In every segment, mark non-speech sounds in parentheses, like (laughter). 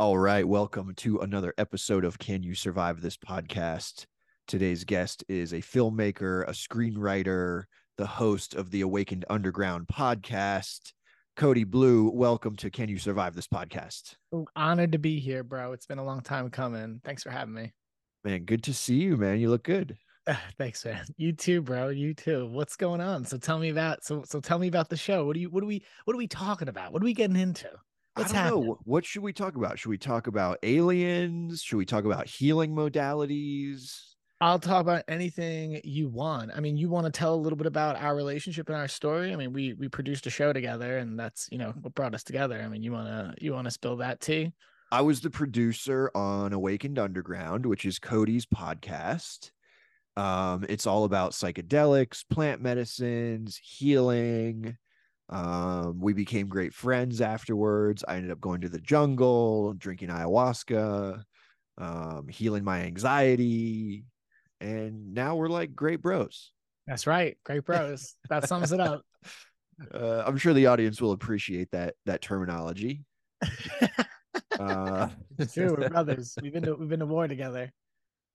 All right, welcome to another episode of Can You Survive This podcast. Today's guest is a filmmaker, a screenwriter, the host of the Awakened Underground podcast. Cody Blue, welcome to Can You Survive This podcast. Oh, honored to be here, bro. It's been a long time coming. Thanks for having me. Man, good to see you, man. You look good. (sighs) Thanks, man. (laughs) You too, bro. You too. What's going on? So tell me about so so tell me about the show. What do you what are we what are we talking about? What are we getting into? What's I don't happening? know. What should we talk about? Should we talk about aliens? Should we talk about healing modalities? I'll talk about anything you want. I mean, you want to tell a little bit about our relationship and our story. I mean, we we produced a show together, and that's you know what brought us together. I mean, you wanna you wanna spill that tea? I was the producer on Awakened Underground, which is Cody's podcast. Um, it's all about psychedelics, plant medicines, healing. Um, we became great friends afterwards. I ended up going to the jungle, drinking ayahuasca, um, healing my anxiety, and now we're like great bros. That's right, great bros. that sums it up. (laughs) Uh, I'm sure the audience will appreciate that that terminology. (laughs) Uh, It's true, we're (laughs) brothers. We've been to we've been to war together.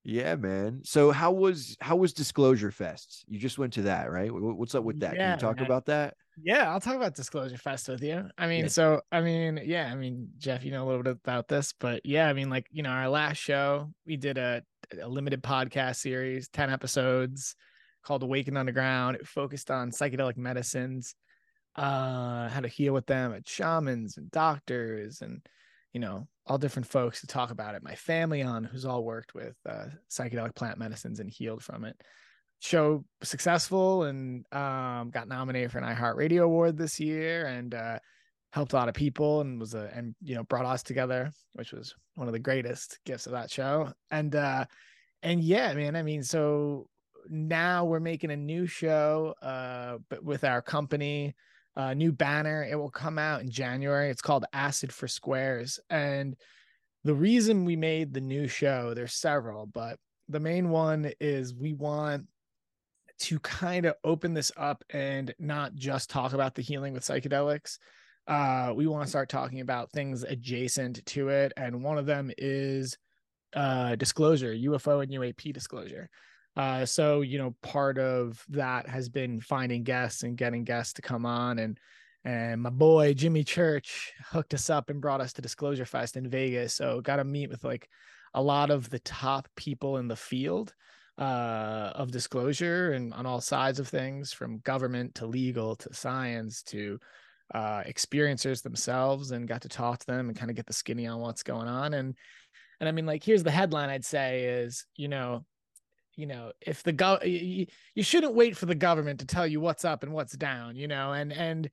Yeah, man. So how was how was Disclosure Fest? You just went to that, right? What's up with that? Can you talk man. about that? Yeah, I'll talk about Disclosure Fest with you. I mean, Yeah. so I mean, yeah, I mean, Jeff, you know a little bit about this, but yeah, I mean, like, you know, our last show, we did a, a limited podcast series, 10 episodes called Awaken Underground. It focused on psychedelic medicines, uh, how to heal with them, at shamans and doctors and you know, all different folks to talk about it. My family on who's all worked with uh, psychedelic plant medicines and healed from it show successful and um, got nominated for an iHeartRadio award this year and uh, helped a lot of people and was a and you know brought us together, which was one of the greatest gifts of that show. And uh, and yeah, man, I mean, so now we're making a new show, uh, but with our company, uh, new banner. It will come out in January. It's called Acid for Squares, and the reason we made the new show, there's several, but the main one is we want to kind of open this up and not just talk about the healing with psychedelics. Uh, we want to start talking about things adjacent to it, and one of them is uh, disclosure, UFO and UAP disclosure. Uh, so you know, part of that has been finding guests and getting guests to come on, and and my boy Jimmy Church hooked us up and brought us to Disclosure Fest in Vegas. So got to meet with like a lot of the top people in the field uh, of disclosure and on all sides of things, from government to legal to science to uh, experiencers themselves, and got to talk to them and kind of get the skinny on what's going on. And and I mean, like, here's the headline I'd say is, you know, you know, if the go you, you shouldn't wait for the government to tell you what's up and what's down, you know, and and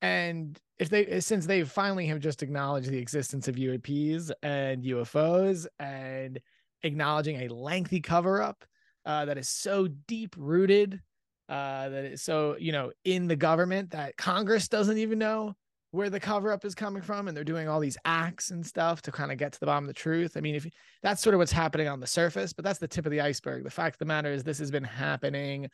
and if they since they finally have just acknowledged the existence of UAPs and UFOs and acknowledging a lengthy cover up uh, that is so deep rooted uh, that is so you know in the government that Congress doesn't even know where the cover up is coming from and they're doing all these acts and stuff to kind of get to the bottom of the truth. I mean, if that's sort of what's happening on the surface, but that's the tip of the iceberg. The fact of the matter is this has been happening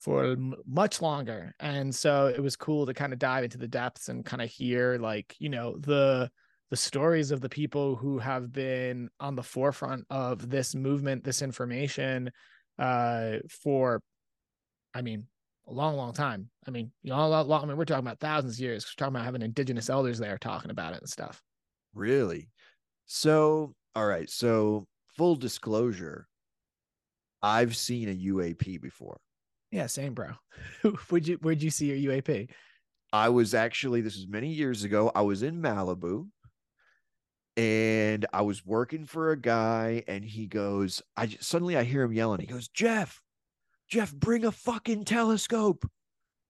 for much longer. And so it was cool to kind of dive into the depths and kind of hear like, you know, the the stories of the people who have been on the forefront of this movement, this information uh for I mean, a long, long time. I mean, you know, a lot, lot- I mean, we're talking about thousands of years. We're talking about having indigenous elders there talking about it and stuff. Really? So, all right. So, full disclosure, I've seen a UAP before. Yeah, same, bro. (laughs) Would you? Where'd you see your UAP? I was actually, this was many years ago. I was in Malibu and I was working for a guy, and he goes, I just, suddenly I hear him yelling. He goes, Jeff, Jeff, bring a fucking telescope.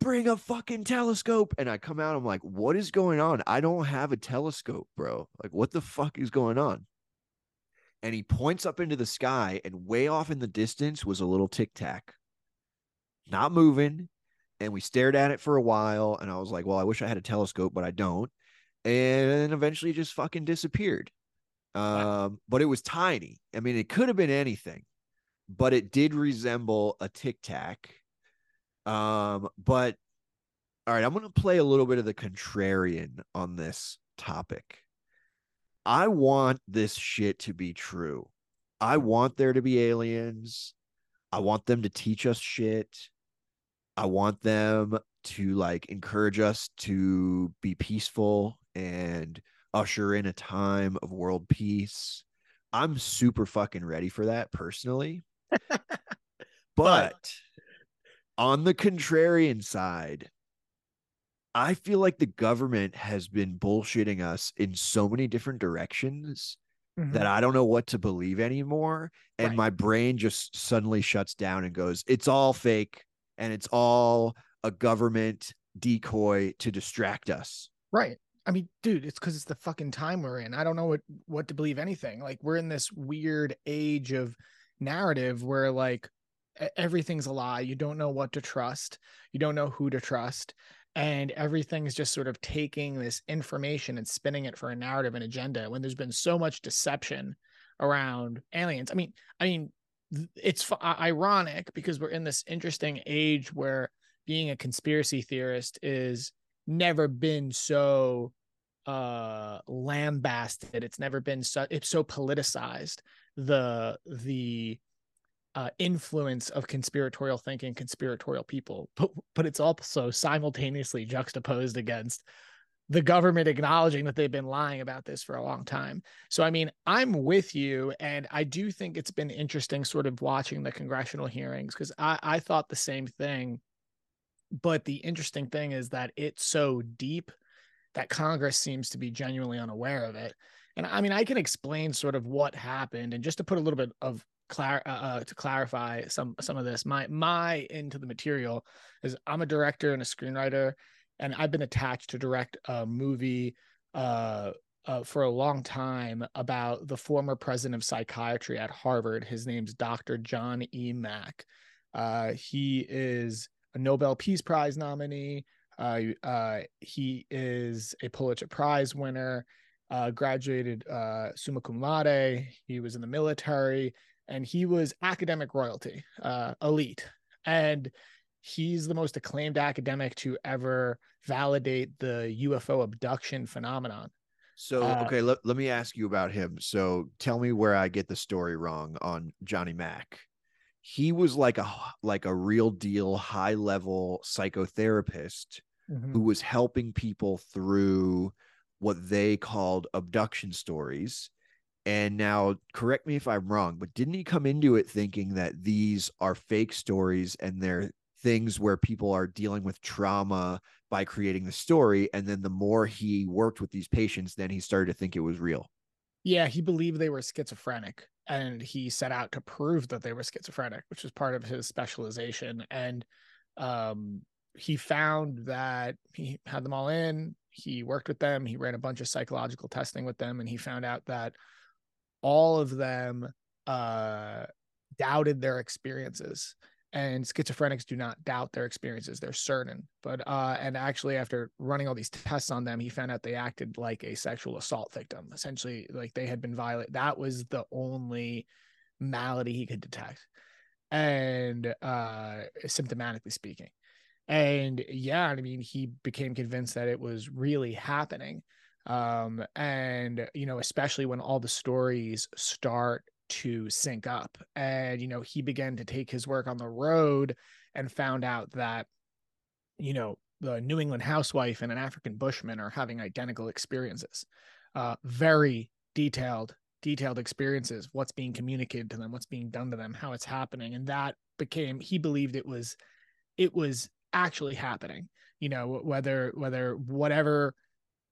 Bring a fucking telescope. And I come out, I'm like, what is going on? I don't have a telescope, bro. Like, what the fuck is going on? And he points up into the sky, and way off in the distance was a little tic tac, not moving. And we stared at it for a while. And I was like, well, I wish I had a telescope, but I don't. And then eventually it just fucking disappeared. Um, but it was tiny. I mean, it could have been anything, but it did resemble a tic tac. Um, but all right, I'm gonna play a little bit of the contrarian on this topic. I want this shit to be true. I want there to be aliens. I want them to teach us shit. I want them to like encourage us to be peaceful and usher in a time of world peace. I'm super fucking ready for that personally. (laughs) but on the contrarian side, I feel like the government has been bullshitting us in so many different directions mm-hmm. that I don't know what to believe anymore. And right. my brain just suddenly shuts down and goes, it's all fake and it's all a government decoy to distract us. Right. I mean, dude, it's because it's the fucking time we're in. I don't know what what to believe anything. Like we're in this weird age of narrative where like everything's a lie. You don't know what to trust. You don't know who to trust. And everything's just sort of taking this information and spinning it for a narrative and agenda when there's been so much deception around aliens. I mean, I mean, it's ironic because we're in this interesting age where being a conspiracy theorist is never been so uh lambasted it's never been so it's so politicized the the uh, influence of conspiratorial thinking, conspiratorial people, but but it's also simultaneously juxtaposed against the government acknowledging that they've been lying about this for a long time. So I mean, I'm with you, and I do think it's been interesting, sort of watching the congressional hearings because I I thought the same thing, but the interesting thing is that it's so deep that Congress seems to be genuinely unaware of it. And I mean, I can explain sort of what happened, and just to put a little bit of clar- uh, uh, to clarify some some of this, my my into the material is I'm a director and a screenwriter, and I've been attached to direct a movie uh, uh, for a long time about the former president of psychiatry at Harvard. His name's Dr. John E. Mack. Uh, he is a Nobel Peace Prize nominee. Uh, uh, he is a Pulitzer Prize winner. Uh, graduated uh, summa cum laude. He was in the military and he was academic royalty, uh, elite. And he's the most acclaimed academic to ever validate the UFO abduction phenomenon. So, uh, okay, let, let me ask you about him. So, tell me where I get the story wrong on Johnny Mack. He was like a like a real deal high level psychotherapist mm-hmm. who was helping people through what they called abduction stories and now, correct me if I'm wrong, but didn't he come into it thinking that these are fake stories and they're things where people are dealing with trauma by creating the story? And then the more he worked with these patients, then he started to think it was real. Yeah, he believed they were schizophrenic and he set out to prove that they were schizophrenic, which was part of his specialization. And um, he found that he had them all in, he worked with them, he ran a bunch of psychological testing with them, and he found out that all of them uh, doubted their experiences. And schizophrenics do not doubt their experiences they're certain. But uh and actually after running all these tests on them he found out they acted like a sexual assault victim. Essentially like they had been violent that was the only malady he could detect. And uh symptomatically speaking and yeah i mean he became convinced that it was really happening. Um and you know especially when all the stories start to sync up. And you know he began to take his work on the road and found out that you know the new england housewife and an african bushman are having identical experiences. Uh very detailed detailed experiences what's being communicated to them what's being done to them how it's happening. And that became he believed it was it was actually happening you know whether whether whatever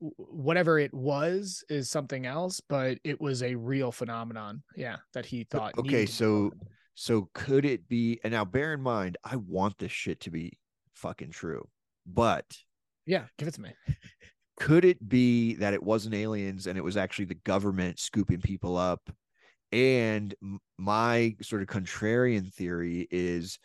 whatever it was is something else, but it was a real phenomenon. Yeah, that he thought. Okay, so so could it be? And now, bear in mind, I want this shit to be fucking true, but yeah, give it to me. (laughs) could it be that it wasn't aliens and it was actually the government scooping people up? And my sort of contrarian theory is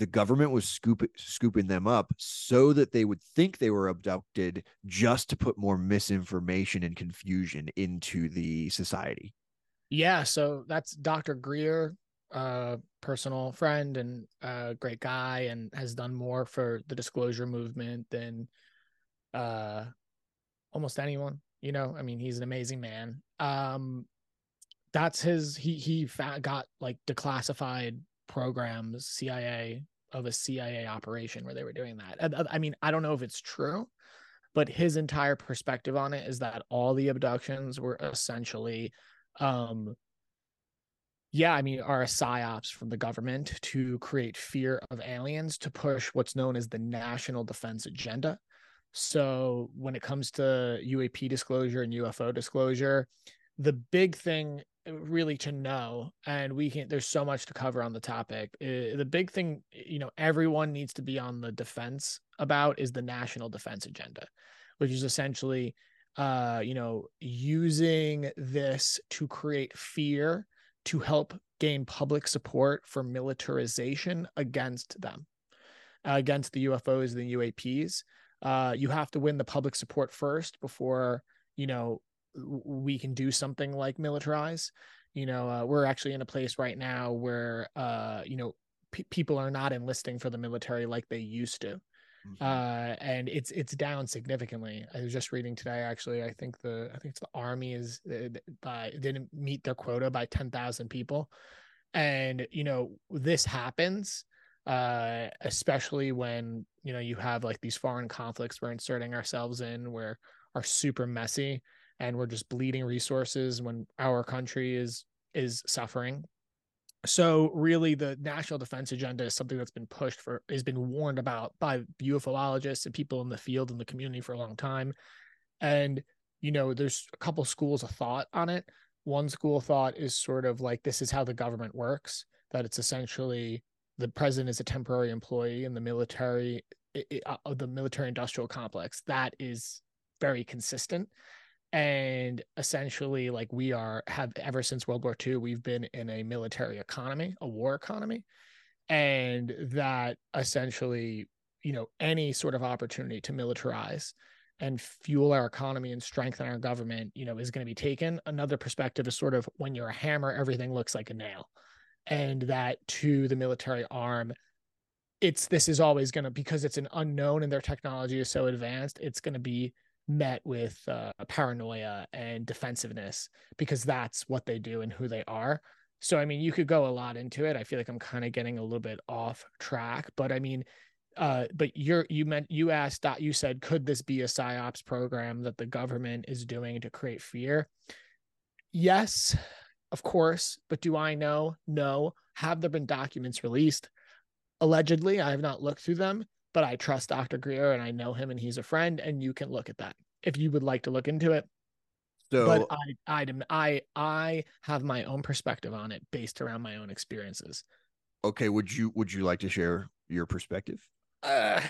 the government was scoop, scooping them up so that they would think they were abducted just to put more misinformation and confusion into the society. Yeah, so that's Dr. Greer, uh, personal friend and a great guy, and has done more for the disclosure movement than uh, almost anyone. You know, I mean, he's an amazing man. Um, that's his. He he got like declassified programs, CIA of a CIA operation where they were doing that. I, I mean, I don't know if it's true, but his entire perspective on it is that all the abductions were essentially um yeah, I mean, are psyops from the government to create fear of aliens to push what's known as the national defense agenda. So when it comes to UAP disclosure and UFO disclosure, the big thing uh, really to know, and we can, there's so much to cover on the topic. Uh, the big thing, you know, everyone needs to be on the defense about is the national defense agenda, which is essentially, uh, you know, using this to create fear to help gain public support for militarization against them, uh, against the UFOs and the UAPs. Uh, you have to win the public support first before you know we can do something like militarize. You know, uh, we're actually in a place right now where uh, you know people are not enlisting for the military like they used to. Mm-hmm. Uh, and it's it's down significantly. I was just reading today. Actually, I think the I think it's the army is uh, by didn't meet their quota by ten thousand people, and you know this happens, uh, especially when you know you have like these foreign conflicts we're inserting ourselves in, where are super messy, and we're just bleeding resources when our country is is suffering. So really the national defense agenda is something that's been pushed for has been warned about by ufologists and people in the field and the community for a long time. And you know there's a couple schools of thought on it. One school of thought is sort of like this is how the government works that it's essentially the president is a temporary employee in the military uh, of the military industrial complex. That is very consistent and essentially like we are have ever since world war ii we've been in a military economy a war economy. And that essentially you know any sort of opportunity to militarize and fuel our economy and strengthen our government you know is going to be taken. Another perspective is sort of when you're a hammer everything looks like a nail. And that to the military arm it's this is always going to because it's an unknown and their technology is so advanced it's going to be met with uh, paranoia and defensiveness because that's what they do and who they are. So, I mean, you could go a lot into it. I feel like I'm kind of getting a little bit off track, but I mean, uh, but you're you meant you asked that you said could this be a psyops program that the government is doing to create fear? Yes, of course, but do I know? No. Have there been documents released? Allegedly, I have not looked through them but I trust Dr. Greer and I know him and he's a friend, and you can look at that if you would like to look into it. So, but I, I, I, I have my own perspective on it based around my own experiences. Okay, would you would you like to share your perspective? Uh,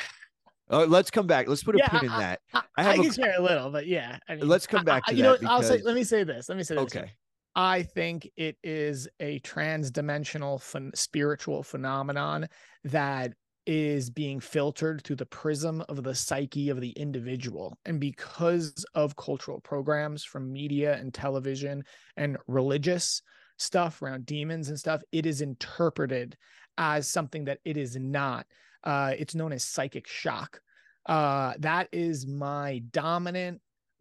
let's come back. Let's put a yeah, pin in that. I, I, I can a, share a little, but yeah. I mean, let's come back to you that. know, because... I'll say. Let me say this. Let me say this. Okay. I think it is a trans-dimensional ph- spiritual phenomenon that is being filtered through the prism of the psyche of the individual. And because of cultural programs from media and television and religious stuff around demons and stuff, it is interpreted as something that it is not. Uh, it's known as psychic shock. Uh, that is my dominant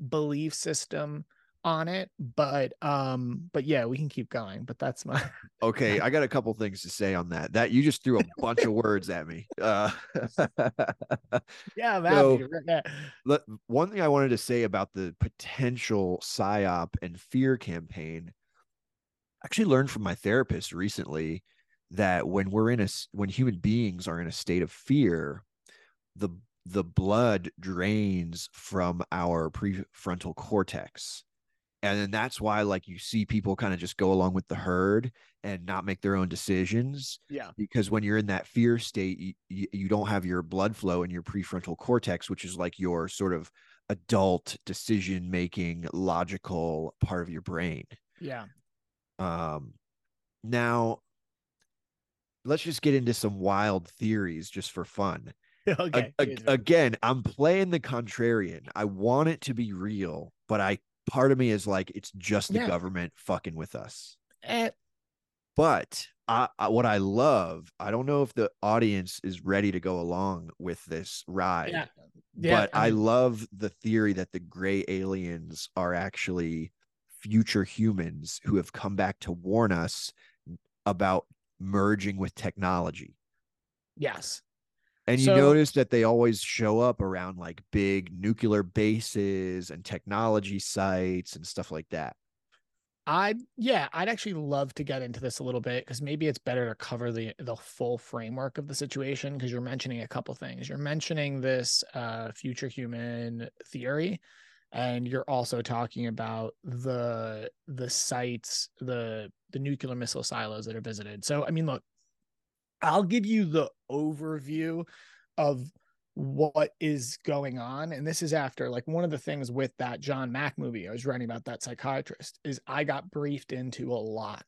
belief system on it but um but yeah we can keep going but that's my (laughs) okay i got a couple things to say on that that you just threw a bunch of words at me uh (laughs) yeah I'm so. Let, one thing i wanted to say about the potential psyop and fear campaign I actually learned from my therapist recently that when we're in a when human beings are in a state of fear the the blood drains from our prefrontal cortex and then that's why like you see people kind of just go along with the herd and not make their own decisions yeah. because when you're in that fear state you, you, don't have your blood flow in your prefrontal cortex which is like your sort of adult decision making logical part of your brain. Yeah. Um now let's just get into some wild theories just for fun. (laughs) Okay a- a- again i'm playing the contrarian. I want it to be real but i part of me is like it's just the yeah. government fucking with us. Eh. But I, I, what I love, I don't know if the audience is ready to go along with this ride, Yeah. Yeah, but I I, love the theory that the gray aliens are actually future humans who have come back to warn us about merging with technology. Yes. And you So- notice that they always show up around like big nuclear bases and technology sites and stuff like that. I'd yeah, I'd actually love to get into this a little bit because maybe it's better to cover the the full framework of the situation because you're mentioning a couple things. You're mentioning this uh future human theory, and you're also talking about the the sites, the the nuclear missile silos that are visited. So I mean, look, I'll give you the overview of what is going on and this is after like one of the things with that john mack movie i was writing about that psychiatrist is i got briefed into a lot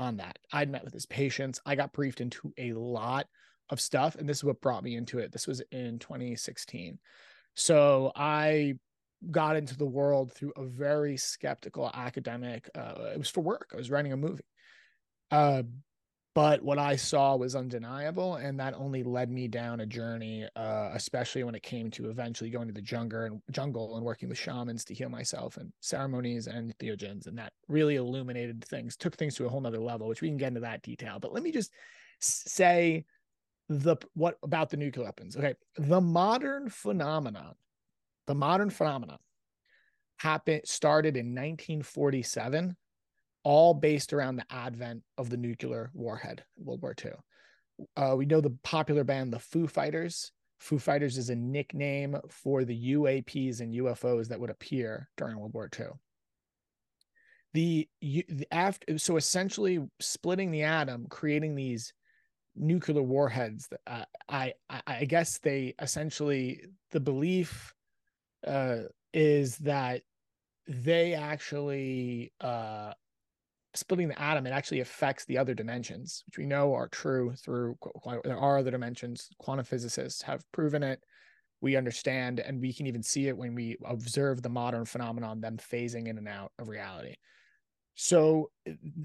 on that. I'd met with his patients. I got briefed into a lot of stuff and this is what brought me into it. This was in 2016 so i got into the world through a very skeptical academic uh, it was for work. I was writing a movie. Uh, but what I saw was undeniable, and that only led me down a journey, uh, especially when it came to eventually going to the jungle and jungle and working with shamans to heal myself and ceremonies entheogens, and that really illuminated things, took things to a whole nother level, which we can get into that detail. But let me just say the what about the nuclear weapons? Okay, the modern phenomenon, the modern phenomenon happened started in 1947 all based around the advent of the nuclear warhead in World War II. Uh, we know the popular band, the Foo Fighters. Foo Fighters is a nickname for the UAPs and UFOs that would appear during World War II. The, the after so essentially splitting the atom, creating these nuclear warheads. Uh, I, I I guess they essentially the belief uh, is that they actually uh, splitting the atom, it actually affects the other dimensions, which we know are true through there are other dimensions. Quantum physicists have proven it. We understand, and we can even see it when we observe the modern phenomenon, them phasing in and out of reality. So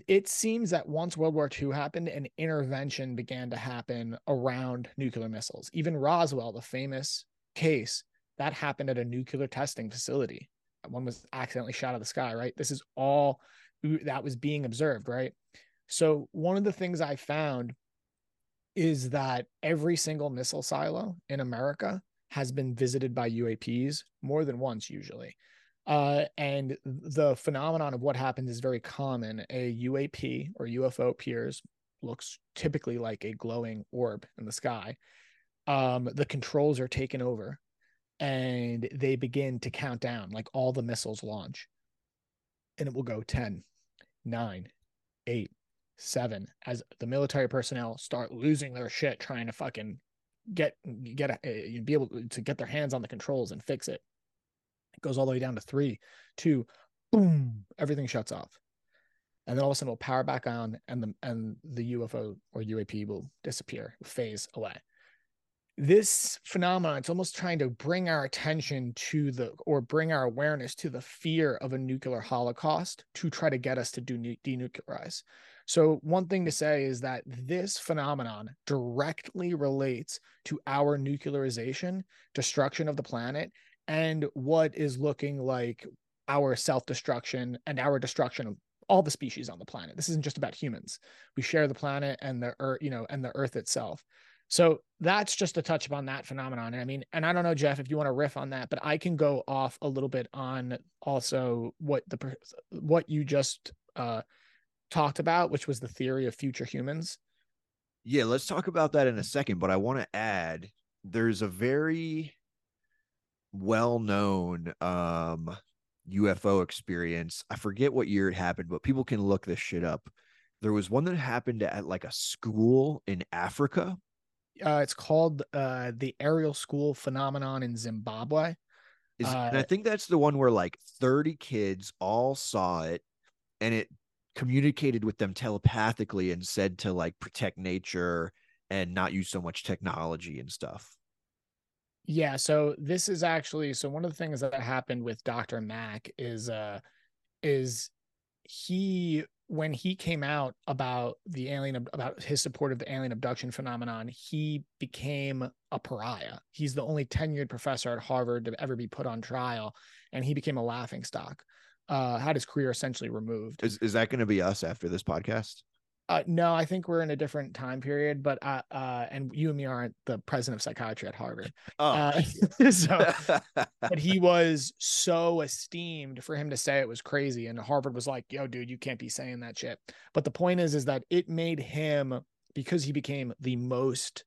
it seems that once World War II happened, an intervention began to happen around nuclear missiles. Even Roswell, the famous case, that happened at a nuclear testing facility. One was accidentally shot out of the sky, right? This is all that was being observed, right? So one of the things I found is that every single missile silo in America has been visited by UAPs more than once, usually. Uh, and the phenomenon of what happens is very common. A UAP or UFO appears, looks typically like a glowing orb in the sky. Um, the controls are taken over and they begin to count down, like all the missiles launch. And it will go 10, nine, eight, seven, as the military personnel start losing their shit trying to fucking get get uh, a, be able to get their hands on the controls and fix it. It goes all the way down to three, two, boom, everything shuts off. And then all of a sudden it'll power back on and the and the UFO or UAP will disappear, phase away this phenomenon it's almost trying to bring our attention to the or bring our awareness to the fear of a nuclear holocaust to try to get us to do denuclearize. So one thing to say is that this phenomenon directly relates to our nuclearization destruction of the planet and what is looking like our self-destruction and our destruction of all the species on the planet. This isn't just about humans. We share the planet and the earth you know and the earth itself so that's just a touch upon that phenomenon. And I mean, and I don't know, Jeff, if you want to riff on that, but I can go off a little bit on also what the what you just uh talked about, which was the theory of future humans. Yeah, let's talk about that in a second. But I want to add there's a very well known um, UFO experience. I forget what year it happened, but people can look this shit up. There was one that happened at like a school in Africa. Uh, it's called uh the Ariel school phenomenon in Zimbabwe. Is, and Uh, I think that's the one where like 30 kids all saw it and it communicated with them telepathically and said to like protect nature and not use so much technology and stuff. Yeah, so this is actually so one of the things that happened with Dr. Mack is uh is he when he came out about the alien about his support of the alien abduction phenomenon he became a pariah he's the only tenured professor at harvard to ever be put on trial and he became a laughing stock uh had his career essentially removed Is is that going to be us after this podcast? Uh no i think we're in a different time period but uh uh and you and me aren't the president of psychiatry at harvard. Oh, uh, (laughs) so (laughs) but he was so esteemed for him to say it was crazy and harvard was like yo dude you can't be saying that shit. But the point is is that it made him because he became the most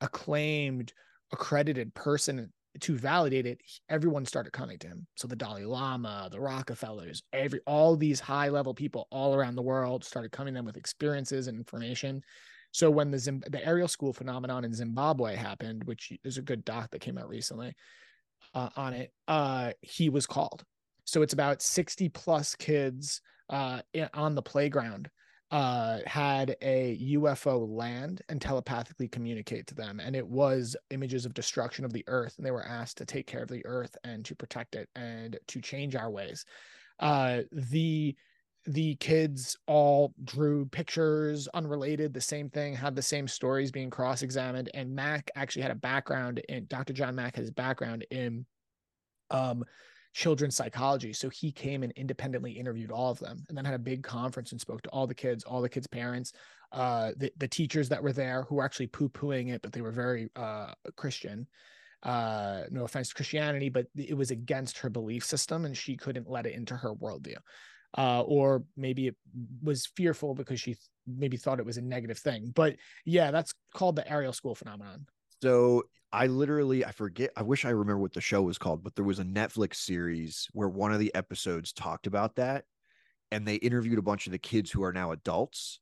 acclaimed accredited person to validate it everyone started coming to him so the dalai lama the rockefellers every all these high level people all around the world started coming to them with experiences and information so when the the Ariel school phenomenon in zimbabwe happened which is a good doc that came out recently uh, on it, uh, he was called. So it's about 60 plus kids uh, on the playground uh, had a UFO land and telepathically communicate to them. And it was images of destruction of the earth. And they were asked to take care of the earth and to protect it and to change our ways. Uh, the the kids all drew pictures unrelated the same thing had the same stories being cross-examined and mack actually had a background in dr john mack has a background in um children's psychology so he came and independently interviewed all of them and then had a big conference and spoke to all the kids all the kids parents uh the, the teachers that were there who were actually poo-pooing it but they were very uh christian uh no offense to christianity but it was against her belief system and she couldn't let it into her worldview uh, or maybe it was fearful because she maybe thought it was a negative thing. But yeah, that's called the Ariel school phenomenon. So I literally I forget I wish I remember what the show was called, but there was a Netflix series where one of the episodes talked about that and they interviewed a bunch of the kids who are now adults.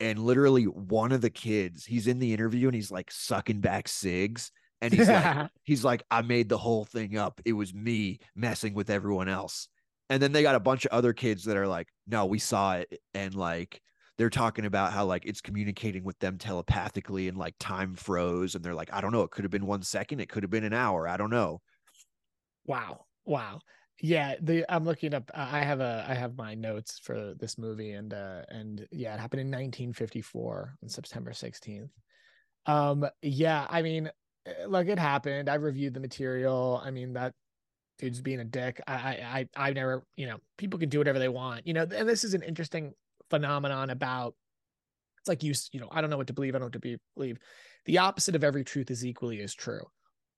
And literally one of the kids, he's in the interview and he's like sucking back cigs and he's like (laughs) he's like I made the whole thing up. It was me messing with everyone else. And then they got a bunch of other kids that are like, "No, we saw it." And like they're talking about how like it's communicating with them telepathically and like time froze and they're like i don't know it could have been one second it could have been an hour i don't know wow, wow. Yeah, the I'm looking up. I have a I have my notes for this movie, and uh and yeah, it happened in 1954 on September 16th. Um, yeah, I mean, eh, look, it happened. I reviewed the material. I mean, that dude's being a dick. I I I I never, you know, people can do whatever they want, you know, and this is an interesting phenomenon about it's like you you know i don't know what to believe i don't know what to be, believe. The opposite of every truth is equally as true.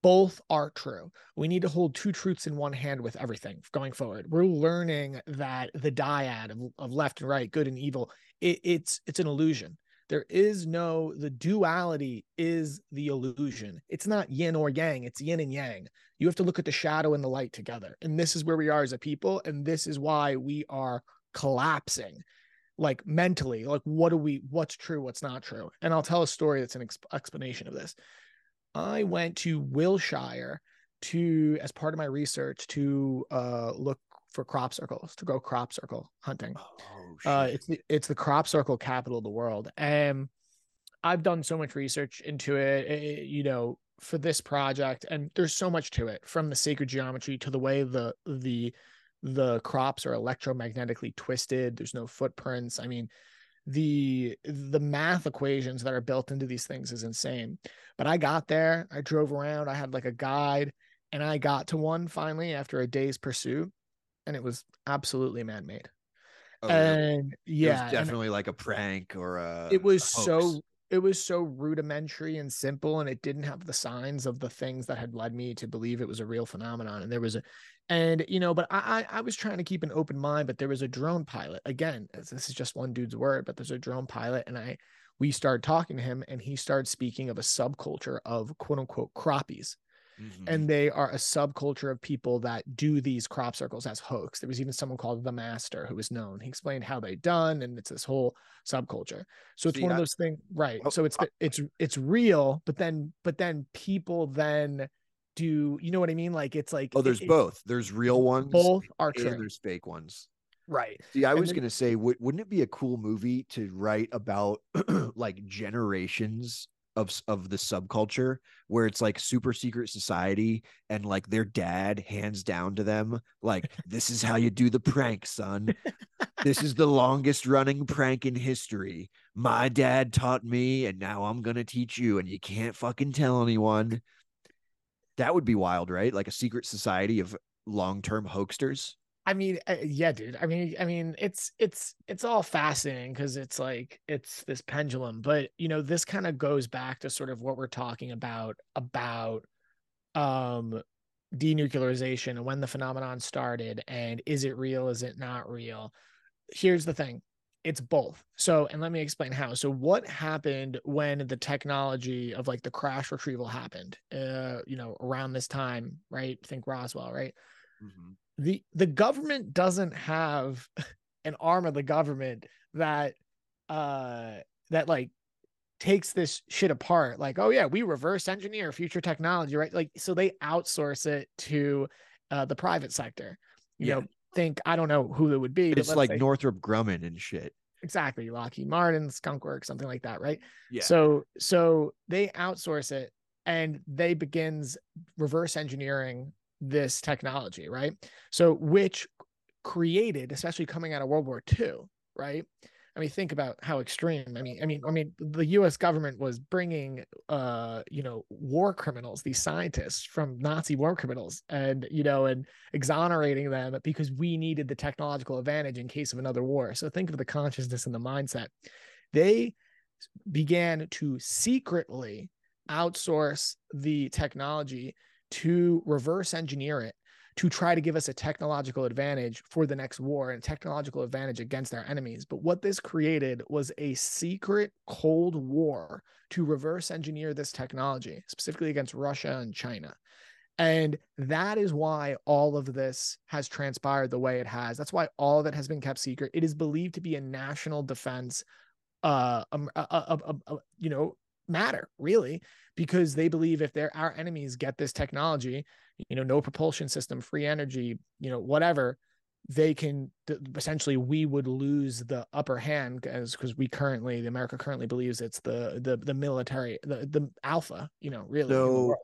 Both are true. We need to hold two truths in one hand with everything going forward. We're learning that the dyad of, of left and right good and evil it, it's it's an illusion. There is no the duality is the illusion. It's not yin or yang it's yin and yang. You have to look at the shadow and the light together. And this is where we are as a people and this is why we are collapsing like mentally like what do we what's true what's not true? And i'll tell a story that's an ex- explanation of this. I went to wiltshire to as part of my research to uh look for crop circles to go crop circle hunting. Oh uh it's the, it's the crop circle capital of the world. And i've done so much research into it, eh, you know for this project and there's so much to it from the sacred geometry to the way the the the crops are electromagnetically twisted there's no footprints. I mean the the math equations that are built into these things is insane. But i got there i drove around i had like a guide and i got to one finally after a day's pursuit and it was absolutely man-made. Oh, and yeah it was and definitely like a prank or a it was a so it was so rudimentary and simple and it didn't have the signs of the things that had led me to believe it was a real phenomenon and there was a and you know but i i, was trying to keep an open mind but there was a drone pilot. Again this is just one dude's word but there's a drone pilot and i we started talking to him and he started speaking of a subculture of quote unquote croppies Mhm. and they are a subculture of people that do these crop circles as hoax. There was even someone called the Master who was known. He explained how they done, and it's this whole subculture. So it's See, one of those things, right? Oh, so it's it's it's real, but then but then people then do you know what I mean? Like it's like oh there's it- both there's real ones both are and true, there's fake ones right? See, I And was then- gonna say, would wouldn't it be a cool movie to write about (clears throat) like generations of of the subculture where it's like super secret society and like their dad hands down to them like (laughs) this is how you do the prank son. This is the longest running prank in history. My dad taught me and now i'm gonna teach you and you can't fucking tell anyone. That would be wild right? Like a secret society of long-term hoaxsters I mean, uh, yeah, dude. I mean, I mean, it's it's it's all fascinating because it's like it's this pendulum, but you know, this kind of goes back to sort of what we're talking about about um denuclearization and when the phenomenon started and is it real, is it not real? Here's the thing. It's both. So, and let me explain how. So, what happened when the technology of like the crash retrieval happened? Uh, you know, around this time, right? Think Roswell, right? Mm-hmm the the government doesn't have (laughs) an arm of the government that uh that like takes this shit apart. Like oh yeah we reverse engineer future technology right? Like so they outsource it to uh the private sector. You yeah. know think i don't know who it would be it's like say, northrop grumman and shit. Exactly. Lockheed martin skunk works something like that right? Yeah. So so they outsource it and they begins reverse engineering this technology, right? So, which created, especially coming out of World War II, right? I mean, think about how extreme. I mean, I mean, I mean, the U.S. government was bringing, uh, you know, war criminals, these scientists from Nazi war criminals, and you know, and exonerating them because we needed the technological advantage in case of another war. So think of the consciousness and the mindset. They began to secretly outsource the technology to reverse engineer it to try to give us a technological advantage for the next war and a technological advantage against our enemies. But what this created was a secret Cold War to reverse engineer this technology, specifically against Russia and China. And that is why all of this has transpired the way it has. That's why all of it has been kept secret. It is believed to be a national defense, uh, um, a, a, a, you know, matter really because they believe if they're our enemies get this technology you know no propulsion system free energy you know whatever they can essentially we would lose the upper hand as because we currently the america currently believes it's the the the military the the alpha you know really so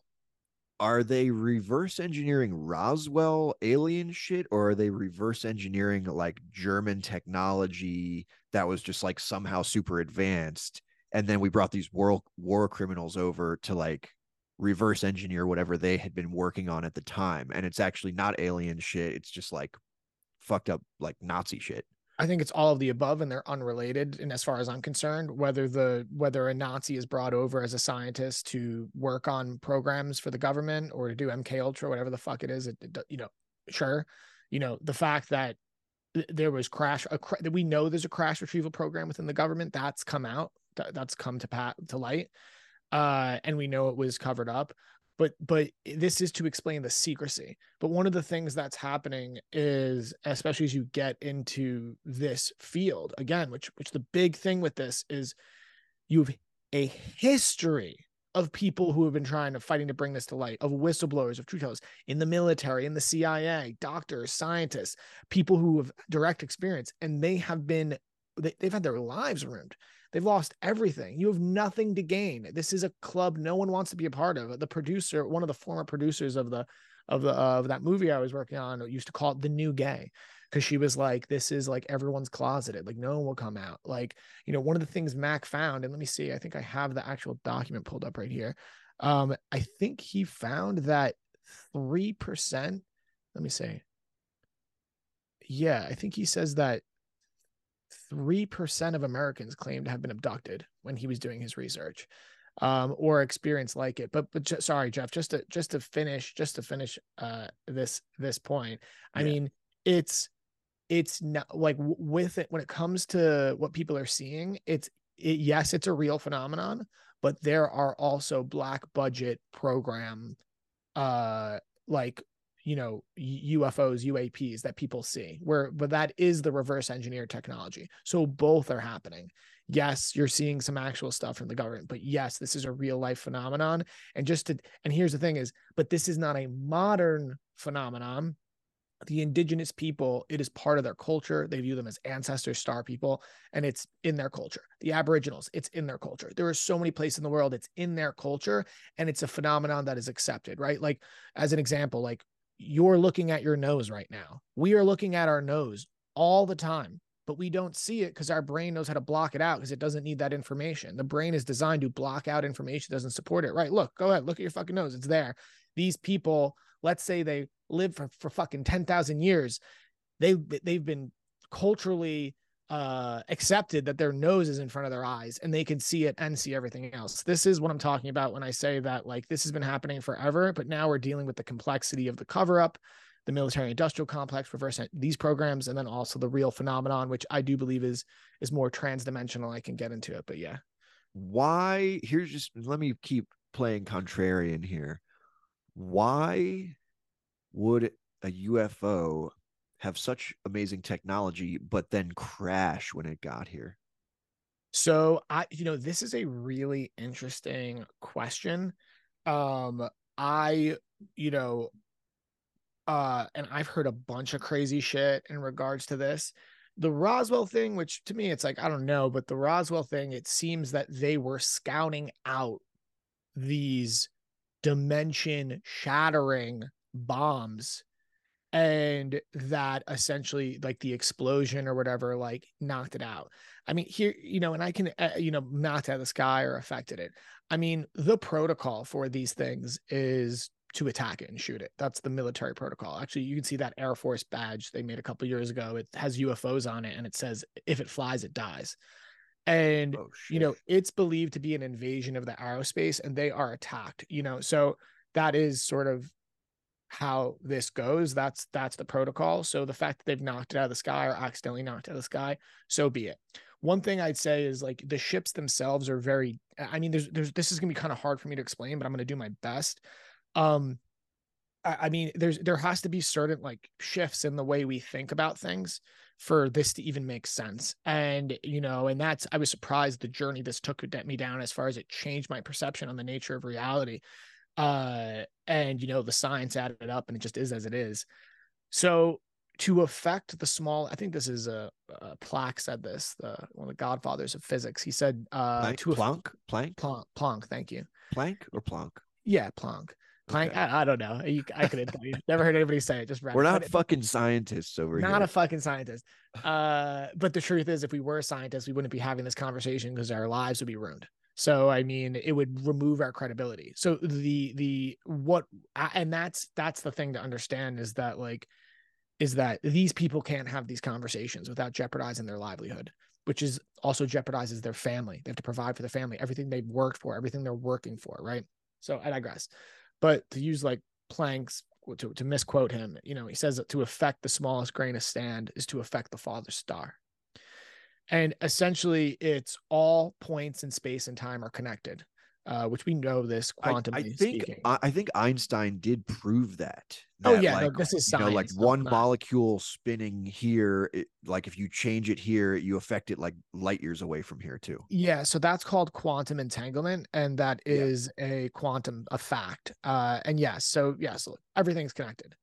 are they reverse engineering roswell alien shit or are they reverse engineering like german technology that was just like somehow super advanced and then we brought these war war criminals over to like reverse engineer whatever they had been working on at the time and it's actually not alien shit it's just like fucked up like nazi shit. I think it's all of the above and they're unrelated and as far as i'm concerned whether the whether a nazi is brought over as a scientist to work on programs for the government or to do mk ultra whatever the fuck it is it, it you know sure. You know the fact that there was crash a that we know there's a crash retrieval program within the government that's come out that's come to pat to light uh and we know it was covered up. But but this is to explain the secrecy. But one of the things that's happening is especially as you get into this field again which which the big thing with this is you've a history of people who have been trying to fighting to bring this to light of whistleblowers of truth tellers in the military in the cia doctors scientists people who have direct experience and they have been they, they've had their lives ruined They've lost everything. You have nothing to gain. This is a club no one wants to be a part of. The producer, one of the former producers of the of the of that movie I was working on, used to call it the new gay because she was like, "This is like everyone's closeted. Like no one will come out." Like you know, one of the things Mack found, and let me see, I think I have the actual document pulled up right here. Um, I think he found that three percent. Let me see. Yeah, I think he says that 3% of Americans claim to have been abducted when he was doing his research um, or experience like it. But but ju- sorry, Jeff, just to just to finish, just to finish uh, this this point. I yeah. mean, it's it's not like with it when it comes to what people are seeing. It's it, yes, it's a real phenomenon, but there are also black budget program uh like you know UFOs, UAPs that people see. Where but that is the reverse engineer technology. So both are happening. Yes, you're seeing some actual stuff from the government, but yes, this is a real life phenomenon. And just to and here's the thing is, but this is not a modern phenomenon. the indigenous people, it is part of their culture. They view them as ancestors, star people, and it's in their culture. The Aboriginals, it's in their culture. There are so many places in the world, it's in their culture, and it's a phenomenon that is accepted, right? Like, as an example, like you're looking at your nose right now. We are looking at our nose all the time, but we don't see it because our brain knows how to block it out because it doesn't need that information. The brain is designed to block out information doesn't support it, right? Look, go ahead, look at your fucking nose. It's there. These people, let's say they lived for, for fucking 10,000 years, they they've been culturally uh accepted that their nose is in front of their eyes and they can see it and see everything else. This is what I'm talking about when I say that like this has been happening forever, but now we're dealing with the complexity of the cover up, the military industrial complex, reverse these programs, and then also the real phenomenon, which I do believe is is more transdimensional. I can get into it, but yeah. Why here's just let me keep playing contrarian here. Why would a UFO have such amazing technology, but then crash when it got here? So I, you know, this is a really interesting question. Um, I, you know, uh, and I've heard a bunch of crazy shit in regards to this. The Roswell thing, which to me it's like, I don't know, but the Roswell thing, it seems that they were scouting out these dimension shattering bombs and that essentially like the explosion or whatever like knocked it out. I mean here you know and i can uh, you know knocked out of the sky or affected it. I mean the protocol for these things is to attack it and shoot it. That's the military protocol. Actually you can see that air force badge they made a couple years ago. It has ufos on it and it says if it flies it dies. And oh, you know it's believed to be an invasion of the aerospace and they are attacked you know? So that is sort of how this goes. That's that's the protocol. So the fact that they've knocked it out of the sky or accidentally knocked out of the sky, so be it. One thing I'd say is like the ships themselves are very. I mean, there's there's this is gonna be kind of hard for me to explain, but I'm gonna do my best. Um, I, I mean, there's there has to be certain like shifts in the way we think about things for this to even make sense. And, you know, and that's, I was surprised the journey this took me down as far as it changed my perception on the nature of reality uh, and you know the science added up, and it just is as it is. So to affect the small, I think this is a, a said this, the one of the godfathers of physics. He said uh, Planck, to Planck, Planck, Planck, Planck. Thank you. Planck or Planck? Yeah, Planck. Planck. Okay. I, I, don't know. You, I couldn't tell you. (laughs) Never heard anybody say it. Just we're not fucking scientists over not here. Not a fucking scientist. Uh, but the truth is, if we were scientists, we wouldn't be having this conversation because our lives would be ruined. So I mean, it would remove our credibility. So the the what and that's that's the thing to understand is that like is that these people can't have these conversations without jeopardizing their livelihood, which is also jeopardizes their family. They have to provide for the family, everything they've worked for, everything they're working for, right? So I digress. But to use like Planck's to, to misquote him, you know, he says that to affect the smallest grain of sand is to affect the father's star and essentially it's all points in space and time are connected uh, which we know this quantum. I, I think speaking. I, think Einstein did prove that. Oh, that oh yeah, like, no, this is science. You know, like one molecule spinning here, it, like if you change it here, you affect it like light years away from here too. Yeah, so that's called quantum entanglement, and that is yeah. a quantum a fact. Uh, and yes, so yes, everything's connected.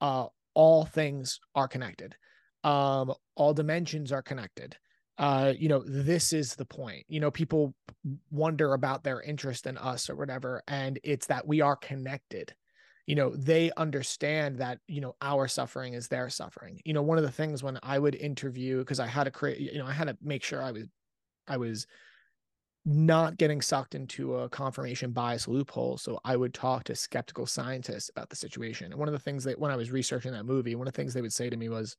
Uh, all things are connected. Um, all dimensions are connected uh, you know, this is the point. You know, people wonder about their interest in us or whatever, and it's that we are connected. You know, they understand that, you know, our suffering is their suffering. You know, one of the things when I would interview, because I had to create, you know, I had to make sure I was, I was not getting sucked into a confirmation bias loophole. So I would talk to skeptical scientists about the situation. And one of the things that when I was researching that movie, one of the things they would say to me was,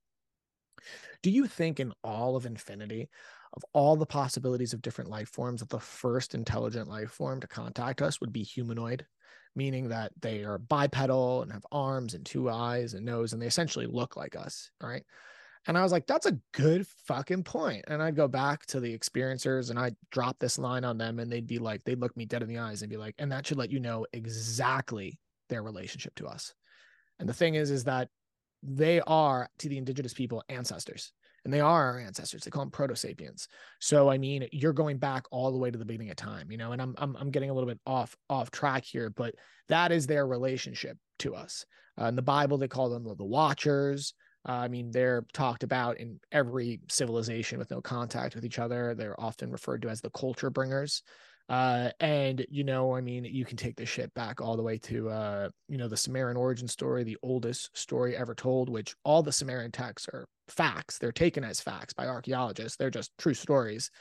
do you think in all of infinity, of all the possibilities of different life forms, that the first intelligent life form to contact us would be humanoid, meaning that they are bipedal and have arms and two eyes and nose, and they essentially look like us, right? And I was like, that's a good fucking point. And I'd go back to the experiencers and I'd drop this line on them, and they'd be like, they'd look me dead in the eyes and be like, and that should let you know exactly their relationship to us. And the thing is, is that they are to the indigenous people ancestors and they are our ancestors. They call them proto sapiens. So I mean, you're going back all the way to the beginning of time, you know. And I'm I'm I'm getting a little bit off off track here, but that is their relationship to us. Uh, in the Bible, they call them the, the Watchers. Uh, I mean, they're talked about in every civilization with no contact with each other. They're often referred to as the culture bringers. Uh, and you know, I mean, you can take this shit back all the way to uh, you know, the Sumerian origin story, the oldest story ever told, which all the Sumerian texts are facts. They're taken as facts by archaeologists. They're just true stories,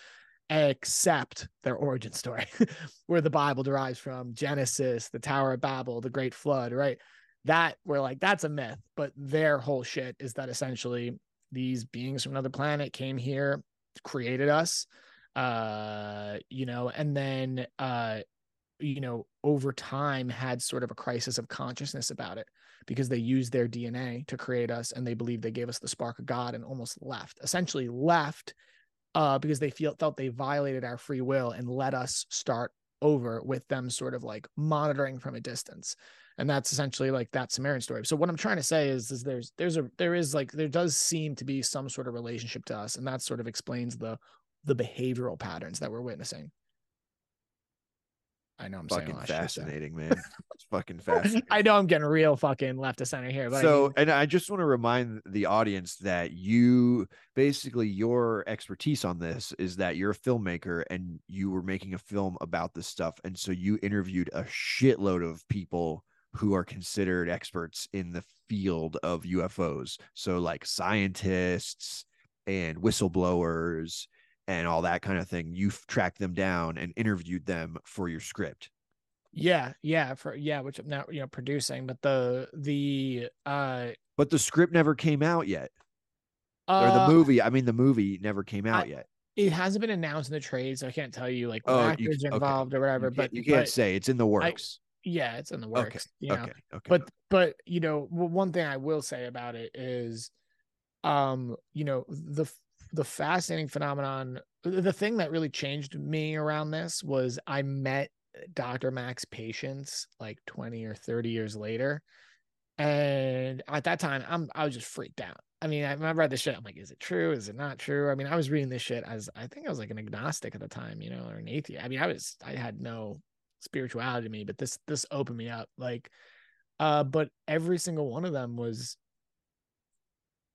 except their origin story, (laughs) where the Bible derives from Genesis, the Tower of Babel, the Great Flood, right? That we're like, that's a myth, but their whole shit is that essentially these beings from another planet came here, created us uh you know and then uh you know over time had sort of a crisis of consciousness about it because they used their dna to create us and they believed they gave us the spark of god and almost left essentially left uh because they feel felt they violated our free will and let us start over with them sort of like monitoring from a distance and that's essentially like that Sumerian story. So what I'm trying to say is, is there's there's a there is like there does seem to be some sort of relationship to us, and that sort of explains the the behavioral patterns that we're witnessing. I know I'm fucking saying fascinating, man. (laughs) It's fucking fascinating. I know I'm getting real fucking left of center here, but so, I mean, and I just want to remind the audience that you basically your expertise on this is that you're a filmmaker and you were making a film about this stuff, and so you interviewed a shitload of people who are considered experts in the field of UFOs. So, like scientists and whistleblowers and all that kind of thing. You've tracked them down and interviewed them for your script. yeah, yeah, for yeah, which I'm now you know producing, but the the uh But the script never came out yet. Or uh, the movie, I mean the movie never came out I- yet. it hasn't been announced in the trades, so I can't tell you like Oh, actors c- are okay. involved or whatever. can't, But you can't but, say it's in the works. yeah, it's in the okay. works. You know? Okay. Okay. but but you know one thing i will say about it is um you know the the fascinating phenomenon the thing that really changed me around this was i met dr Mack's patients like 20 or 30 years later. And at that time i'm i was just freaked out. I mean i I read this shit i'm like is it true? Is it not true? I mean i was reading this shit as i think i was like an agnostic at the time you know or an atheist. I mean i was i had no spirituality to me but this this opened me up like uh, but every single one of them was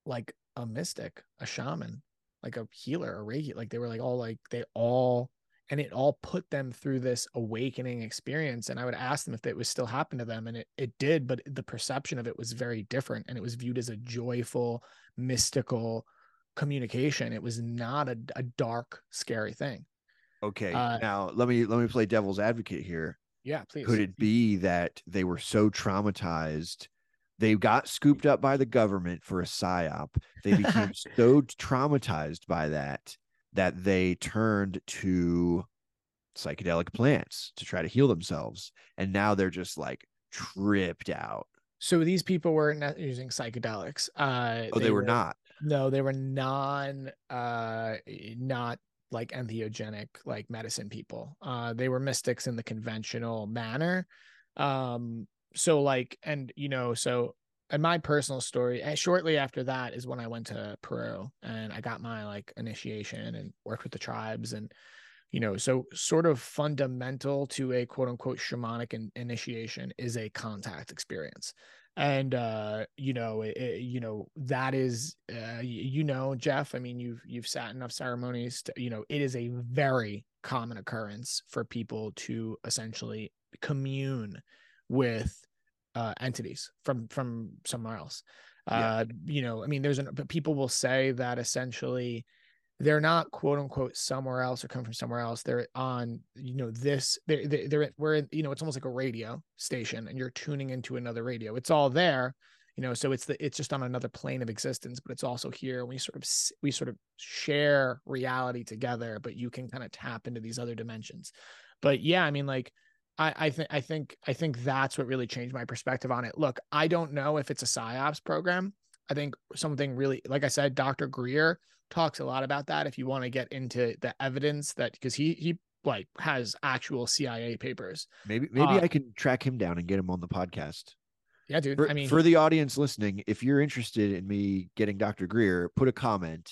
like a mystic, a shaman, like a healer, a reiki. Like they were like all like they all and it all put them through this awakening experience. And I would ask them if it was still happening to them. And it it did, but the perception of it was very different. And it was viewed as a joyful, mystical communication. It was not a, a dark, scary thing. Okay. uh, now let me let me play devil's advocate here. Yeah, please. Could it be that they were so traumatized? They got scooped up by the government for a psyop. They became (laughs) so traumatized by that that they turned to psychedelic plants to try to heal themselves. And now they're just like tripped out. So these people weren't using psychedelics. Uh, Oh, they, were, not. No, they were non uh not like entheogenic like medicine people. Uh they were mystics in the conventional manner. Um so like and you know so and my personal story eh, shortly after that is when I went to Peru and I got my like initiation and worked with the tribes and you know so sort of fundamental to a quote unquote shamanic in- initiation is a contact experience. And uh you know it, you know that is uh you know jeff i mean you've you've sat enough ceremonies to you know it is a very common occurrence for people to essentially commune with uh entities from from somewhere else Yeah. uh you know i mean there's an but people will say that essentially they're not quote unquote somewhere else or come from somewhere else. They're on, you know, this, they're, they're, they're we're, in, you know, it's almost like a radio station and you're tuning into another radio. It's all there, you know, so it's the, it's just on another plane of existence, but it's also here. We sort of, we sort of share reality together, but you can kind of tap into these other dimensions. But yeah, I mean, like, I, I think, I think, I think that's what really changed my perspective on it. Look, I don't know if it's a psyops program. I think something really, like I said, Dr. Greer, talks a lot about that if you want to get into the evidence that because he he like has actual CIA papers. Maybe maybe Uh, I can track him down and get him on the podcast. Yeah, dude. For, I mean, for the audience listening, if you're interested in me getting Dr. Greer, put a comment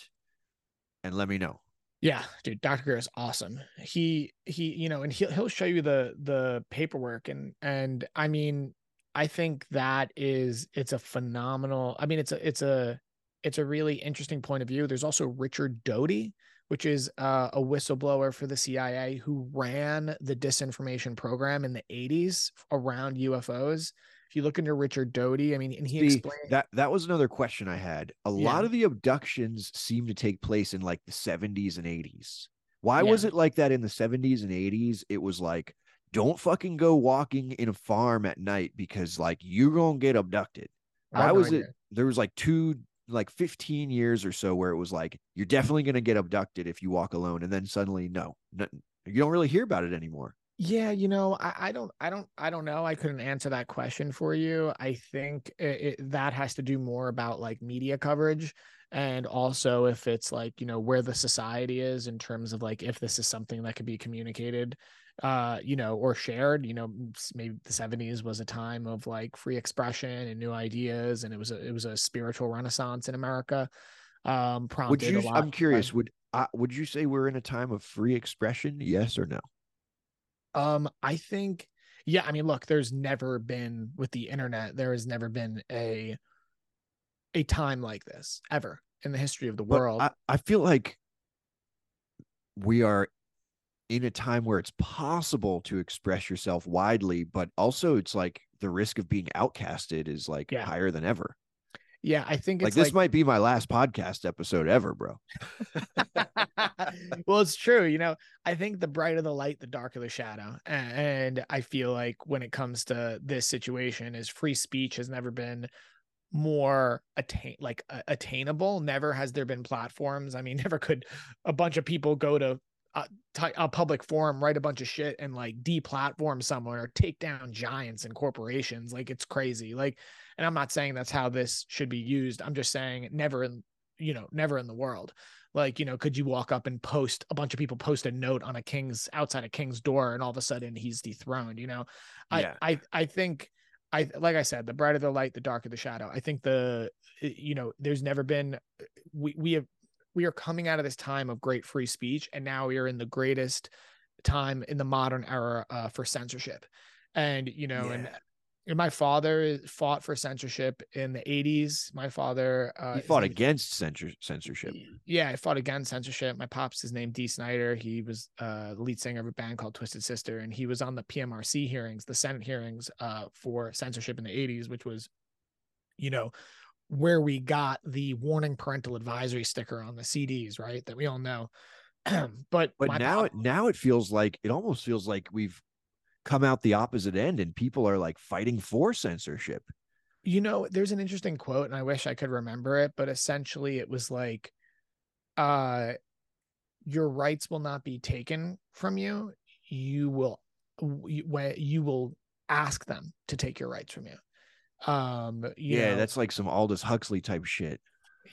and let me know. Yeah, dude, Dr. Greer is awesome. He he, you know, and he'll he'll show you the the paperwork and and I mean, I think that is it's a phenomenal. I mean, it's a it's a it's a really interesting point of view. There's also Richard Doty, which is uh, a whistleblower for the CIA who ran the disinformation program in the 80s around UFOs. If you look into Richard Doty, I mean, and he See, explained that that was another question I had. A Yeah. lot of the abductions seem to take place in like the 70s and 80s. Why was it like that in the 70s and 80s? It was like, don't fucking go walking in a farm at night because like you're gonna get abducted. Why no was it there was like two like 15 years or so where it was like you're definitely gonna get abducted if you walk alone, and then suddenly no, no you don't really hear about it anymore. Yeah, you know, I, I don't, I don't, I don't know. I couldn't answer that question for you. I think it, it, that has to do more about like media coverage, and also if it's like you know where the society is in terms of like if this is something that could be communicated, uh, you know, or shared. You know, maybe the '70s was a time of like free expression and new ideas, and it was a, it was a spiritual renaissance in America. Um, Would prompted you a lot I'm by- curious, would uh, would you say we're in a time of free expression? Yes or no? Um, I think, yeah, I mean, look, there's never been with the internet, there has never been a a time like this ever in the history of the But world. I, I feel like we are in a time where it's possible to express yourself widely, but also it's like the risk of being outcasted is like Yeah. higher than ever. Yeah, I think Like this like, might be my last podcast episode ever, bro. (laughs) well, it's true. You know, I think the brighter the light, the darker the shadow. And I feel like when it comes to this situation, is free speech has never been more attain like uh, attainable. Never has there been platforms. I mean, (laughs) never could a bunch of people go to a, a public forum, write a bunch of shit, and like deplatform someone or take down giants and corporations. Like it's crazy. Like, and I'm not saying that's how this should be used. I'm just saying never in you know never in the world like you know could you walk up and post a bunch of people post a note on a king's outside a king's door and all of a sudden he's dethroned you know Yeah. i i i think i like i said the brighter the light the darker the shadow i think the you know there's never been we we have we are coming out of this time of great free speech and now we are in the greatest time in the modern era uh, for censorship and you know Yeah. and my father fought for censorship in the 80s my father uh he fought against censor- censorship. yeah, I fought against censorship. My pops is named Dee Snider. He was uh, the lead singer of a band called Twisted Sister, and he was on the PMRC hearings, the Senate hearings uh, for censorship in the 80s, which was, you know, where we got the warning parental advisory sticker on the CDs, right? That we all know. (clears throat) but But now pop- it now it feels like it almost feels like we've come out the opposite end and people are like fighting for censorship. you know there's an interesting quote and i wish i could remember it but essentially it was like uh your rights will not be taken from you you will you, you will ask them to take your rights from you um you yeah, know, that's like some Aldous Huxley type shit.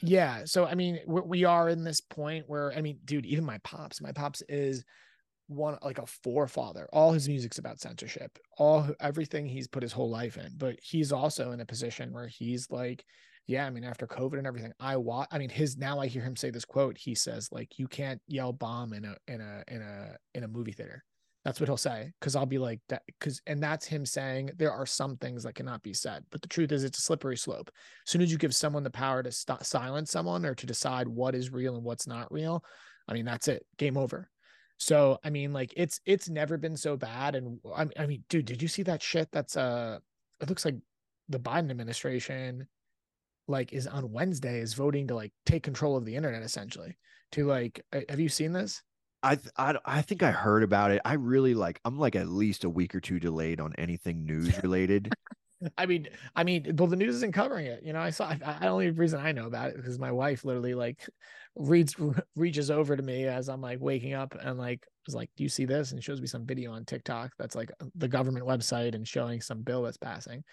yeah so i mean we we are in this point where i mean dude even my pops my pops is one like a forefather. All his music's about censorship. All everything he's put his whole life in. But he's also in a position where he's like yeah i mean after covid and everything i watch i mean his now i hear him say this quote he says like you can't yell bomb in a in a in a in a movie theater. That's what he'll say because i'll be like that because and that's him saying there are some things that cannot be said. But the truth is it's a slippery slope. As soon as you give someone the power to stop silence someone or to decide what is real and what's not real i mean that's it. Game over so i mean like it's it's never been so bad and i mean, I mean dude did you see that shit that's uh it looks like the biden administration like is on wednesday is voting to like take control of the internet essentially to like have you seen this I, I I think I heard about it. I really like I'm like at least a week or two delayed on anything news (laughs) related. I mean, I mean, well, the news isn't covering it. You know, I saw. I, I the only reason I know about it because my wife literally like reads reaches over to me as I'm like waking up and like was like, "Do you see this?" and shows me some video on TikTok that's like the government website and showing some bill that's passing.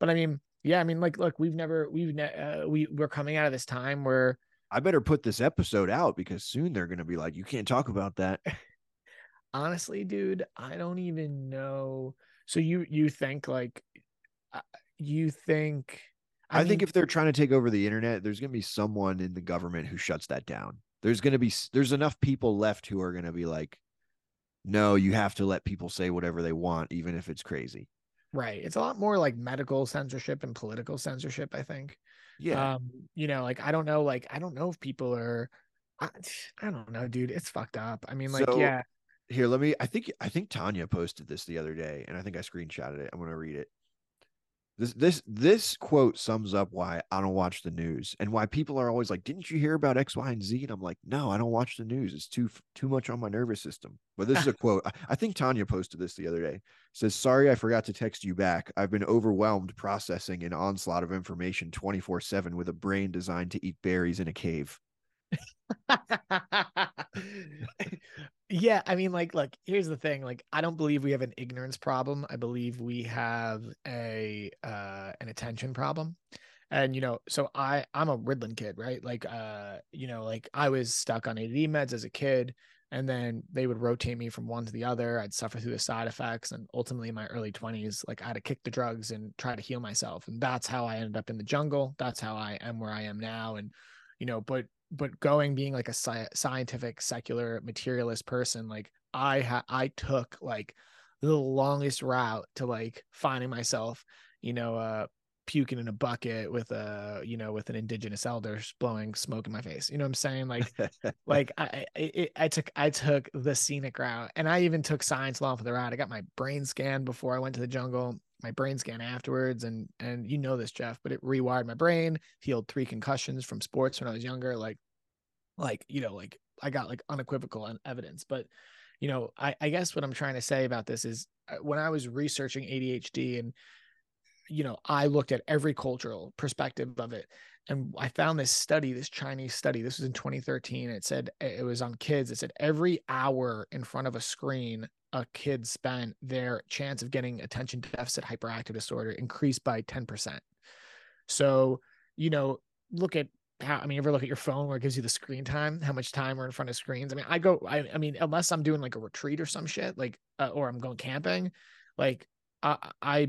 But I mean, yeah, I mean, like, look, we've never we've ne- uh, we we're coming out of this time where I better put this episode out because soon they're gonna be like, you can't talk about that. (laughs) honestly, dude, I don't even know. So you you think like you think I, think mean, if they're trying to take over the internet, there's gonna be someone in the government who shuts that down. there's going to be there's enough people left who are going to be like no you have to let people say whatever they want even if it's crazy. Right. It's a lot more like medical censorship and political censorship i think. Yeah. Um you know like i don't know like i don't know if people are i, I don't know dude it's fucked up. I mean like So- yeah. here let me i think i think tanya posted this the other day and i think i screenshotted it i'm going to read it this this this quote sums up why i don't watch the news and why people are always like didn't you hear about x y and z? And i'm like no i don't watch the news. It's too too much on my nervous system. But this is a quote. I, think tanya posted this the other day. It says sorry i forgot to text you back. I've been overwhelmed processing an onslaught of information 24 7 with a brain designed to eat berries in a cave (laughs) (laughs) yeah i mean like look here's the thing like i don't believe we have an ignorance problem i believe we have a uh an attention problem. And you know so i i'm a ritalin kid right? Like uh you know like i was stuck on ADD meds as a kid and then they would rotate me from one to the other i'd suffer through the side effects and ultimately in my early 20s like i had to kick the drugs and try to heal myself and that's how i ended up in the jungle that's how i am where i am now and you know but but going being like a sci- scientific secular materialist person like i ha- i took like the longest route to like finding myself you know uh puking in a bucket with a you know with an indigenous elder blowing smoke in my face you know what i'm saying like (laughs) like I, I it, I took I took the scenic route, and I even took science along for the route. I got my brain scanned before I went to the jungle, my brain scan afterwards, and and you know this, Jeff, but it rewired my brain, healed three concussions from sports when I was younger. Like, like you know, like I got like unequivocal evidence. But you know, I I guess what I'm trying to say about this is uh, when I was researching ADHD and you know, I looked at every cultural perspective of it. And I found this study, this Chinese study. This was in 2013. It said it was on kids. It said every hour in front of a screen, a kid spent their chance of getting attention deficit hyperactive disorder increased by 10%. So, you know, look at how I mean, ever look at your phone where it gives you the screen time, how much time we're in front of screens. I mean, I go, I, I mean, unless I'm doing like a retreat or some shit, like, uh, or I'm going camping, like, I, I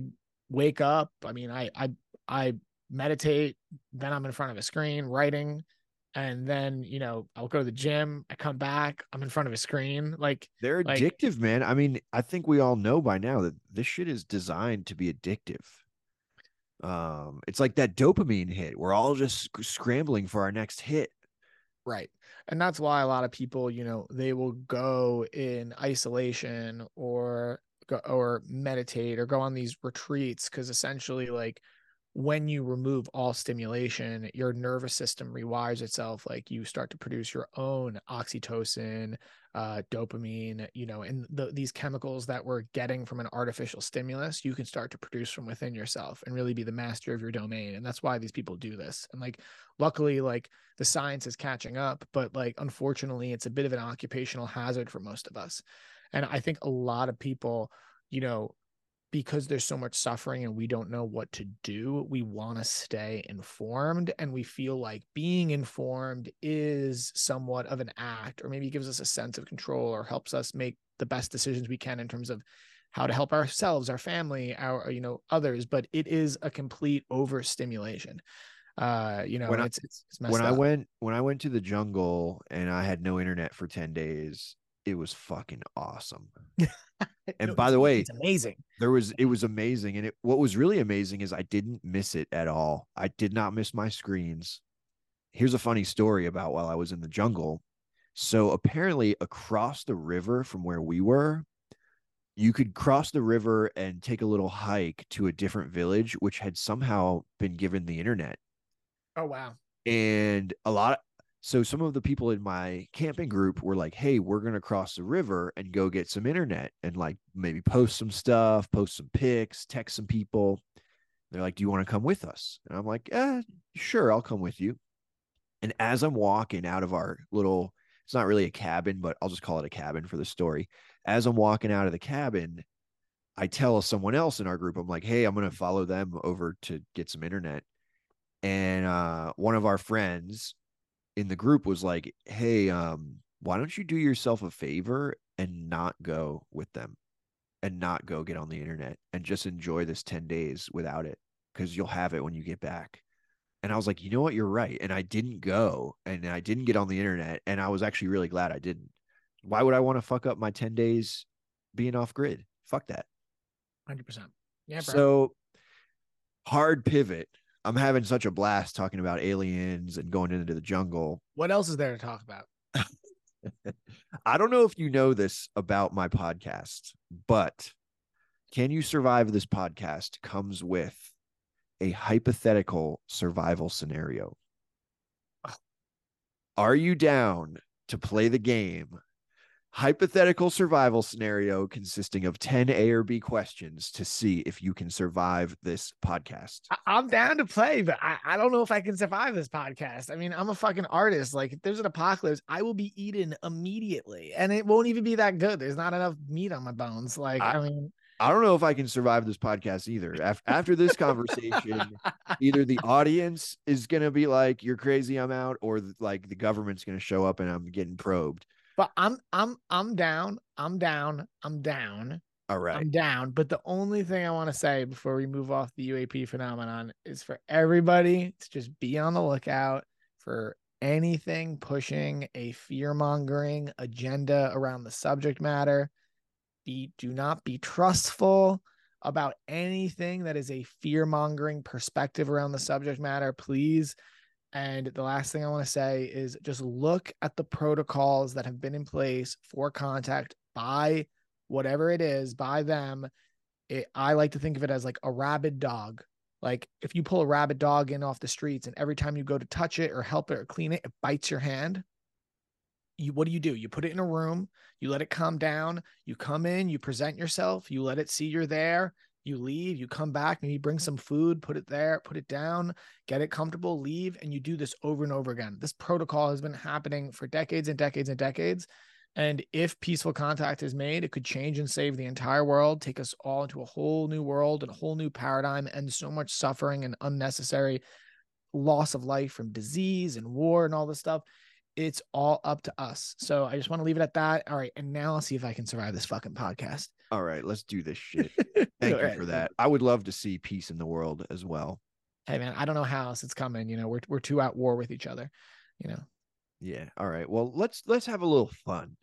wake up. I mean, I, I, I meditate, then I'm in front of a screen writing, and then you know I'll go to the gym. I come back, I'm in front of a screen. Like, They're Like- addictive, man. I mean, I think we all know by now that this shit is designed to be addictive. Um, it's like that dopamine hit. We're all just scrambling for our next hit. Right. And that's why a lot of people, you know, they will go in isolation or go or meditate or go on these retreats because essentially like when you remove all stimulation, your nervous system rewires itself. Like you start to produce your own oxytocin, uh, dopamine, you know, and the, these chemicals that we're getting from an artificial stimulus, you can start to produce from within yourself and really be the master of your domain. And that's why these people do this. And like, luckily, like the science is catching up, but like, unfortunately, it's a bit of an occupational hazard for most of us. And I think a lot of people, you know, because there's so much suffering and we don't know what to do, we want to stay informed and we feel like being informed is somewhat of an act or maybe gives us a sense of control or helps us make the best decisions we can in terms of how to help ourselves, our family, our you know others, but it is a complete overstimulation. Uh, you know, When I- it's it's, it's when I went when I went to the jungle and I had no internet for 10 days, it was fucking awesome. (laughs) and by the way- it's amazing. There was it was amazing and it what was really amazing is I didn't miss it at all. I did not miss my screens. Here's a funny story about while I was in the jungle. So apparently across the river from where we were, you could cross the river and take a little hike to a different village which had somehow been given the internet Oh wow. and a lot so some of the people in my camping group were like hey we're going to cross the river and go get some internet and like maybe post some stuff post some pics text some people. They're like do you want to come with us? And i'm like eh, sure i'll come with you. And as i'm walking out of our little it's not really a cabin but i'll just call it a cabin for the story. As i'm walking out of the cabin i tell someone else in our group i'm like hey i'm going to follow them over to get some internet. And uh one of our friends in the group was like hey um why don't you do yourself a favor and not go with them and not go get on the internet and just enjoy this 10 days without it because you'll have it when you get back And I was like, you know what? You're right. And I didn't go and I didn't get on the internet. And I was actually really glad I didn't. Why would I want to fuck up my 10 days being off grid? Fuck that. 100%. Yeah, bro. So hard pivot. I'm having such a blast talking about aliens and going into the jungle. what else is there to talk about? (laughs) I don't know if you know this about my podcast, but Can You Survive This podcast comes with a hypothetical survival scenario. Are you down to play the game? Hypothetical survival scenario consisting of 10 A or B questions to see if you can survive this podcast. I'm down to play, but I, I don't know if I can survive this podcast. I mean, I'm a fucking artist. Like, if there's an apocalypse, I will be eaten immediately, and it won't even be that good. There's not enough meat on my bones. Like, I, I- mean, I don't know if I can survive this podcast either. Af- After this conversation, (laughs) either the audience is going to be like, you're crazy, I'm out, or like the government's going to show up and I'm getting probed. But I'm I'm I'm down. I'm down. I'm down. All right. I'm down. But the only thing I want to say before we move off the UAP phenomenon is for everybody to just be on the lookout for anything pushing a fear mongering agenda around the subject matter. Be do not be trustful about anything that is a fear mongering perspective around the subject matter, please. And the last thing I want to say is just look at the protocols that have been in place for contact by whatever it is by them. It, i like to think of it as like a rabid dog. Like if you pull a rabid dog in off the streets and every time you go to touch it or help it or clean it it bites your hand you what do you do? You put it in a room you let it calm down you come in you present yourself you let it see you're there you leave you come back maybe bring some food put it there put it down get it comfortable leave and you do this over and over again this protocol has been happening for decades and decades and decades and if peaceful contact is made, it could change and save the entire world, take us all into a whole new world and a whole new paradigm, and so much suffering and unnecessary loss of life from disease and war and all this stuff. It's all up to us. So I just want to leave it at that. All right. And now I'll see if I can survive this fucking podcast. All right. Let's do this (laughs) shit. Thank you right. for that. I would love to see peace in the world as well. Hey man, I don't know how else it's coming. You know, we're we're two at war with each other. You know. Yeah. All right. Well, let's let's have a little fun.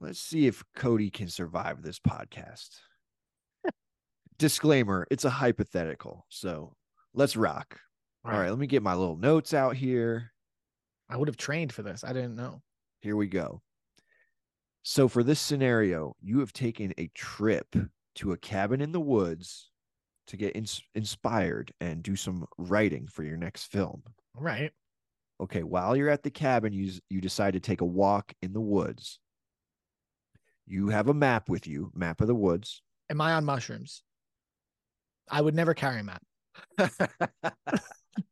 Let's see if Cody can survive this podcast. (laughs) Disclaimer, it's a hypothetical. So let's rock. All right, let me get my little notes out here. I would have trained for this. I didn't know. Here we go. So, for this scenario, you have taken a trip to a cabin in the woods to get ins- inspired and do some writing for your next film. Right. Okay, while you're at the cabin, you you decide to take a walk in the woods. You have a map with you, map of the woods. Am I on mushrooms? I would never carry a map. (laughs) (laughs)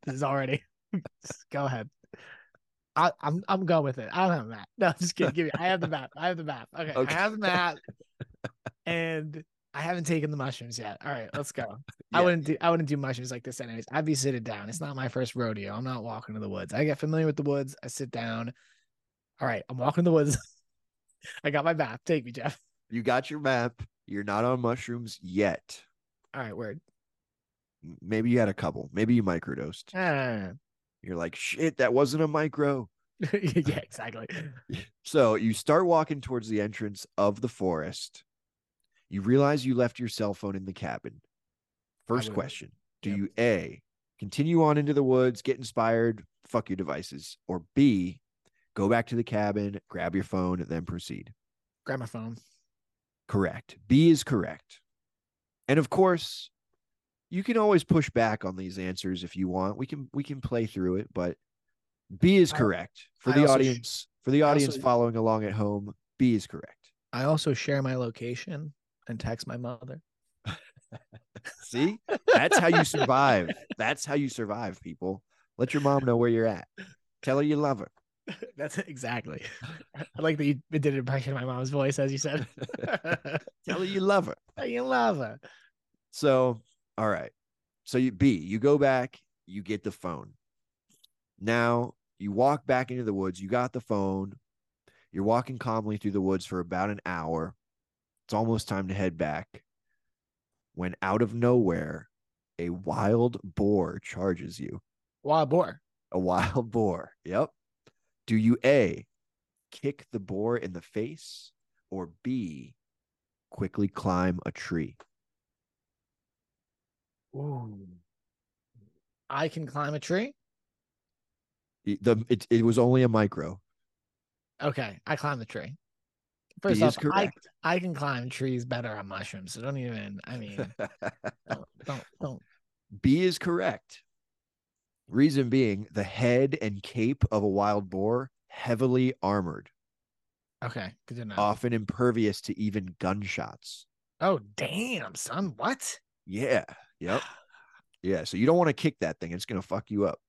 This is already. (laughs) Go ahead. I, I'm I'm going with it. I don't have a map. (laughs) No, just kidding. Give me. I have the map. I have the map. Okay, Okay. I have the map, (laughs) and I haven't taken the mushrooms yet. All right, let's go. I wouldn't do. I wouldn't do mushrooms like this anyways. I'd be sitting down. It's not my first rodeo. I'm not walking to the woods. I get familiar with the woods. I sit down. All right, I'm walking to the woods. (laughs) I got my map. Take me, Jeff. You got your map. You're not on mushrooms yet. All right, word. Maybe you had a couple. Maybe you microdosed. Ah. You're like, shit, that wasn't a micro. (laughs) yeah, (laughs) exactly. So you start walking towards the entrance of the forest. You realize you left your cell phone in the cabin. First question Do yep. you A, continue on into the woods, get inspired, fuck your devices, or B, go back to the cabin, grab your phone, then proceed? Grab my phone. Correct. B is correct. And of course, you can always push back on these answers if you want. We can we can play through it, but B is correct. For I the also sh- audience, for the audience also- following along at home, B is correct. I also share my location and text my mother. (laughs) See? That's how you survive. (laughs) That's how you survive, people. Let your mom know where you're at. Tell her you love her. (laughs) That's exactly. I like that you did an impression of my mom's voice, as you said. Tell her you love her. you love her. So, all right. So you B, you go back, you get the phone. Now you walk back into the woods, you got the phone. You're walking calmly through the woods for about an hour. It's almost time to head back. When out of nowhere, a wild boar charges you. Wild boar. A wild boar. Yep. Do you A, kick the boar in the face, or B, quickly climb a tree? Ooh. I can climb a tree. The it, it was only a micro. Okay, I climb the tree. First off, I. I can climb trees better on mushrooms, so don't even. I mean, (laughs) don't don't, don't. B is correct. Reason being, the head and cape of a wild boar heavily armored, Okay, good to know. often impervious to even gunshots. oh damn, son, what? Yeah. Yep. Yeah. So you don't want to kick that thing. It's gonna fuck you up.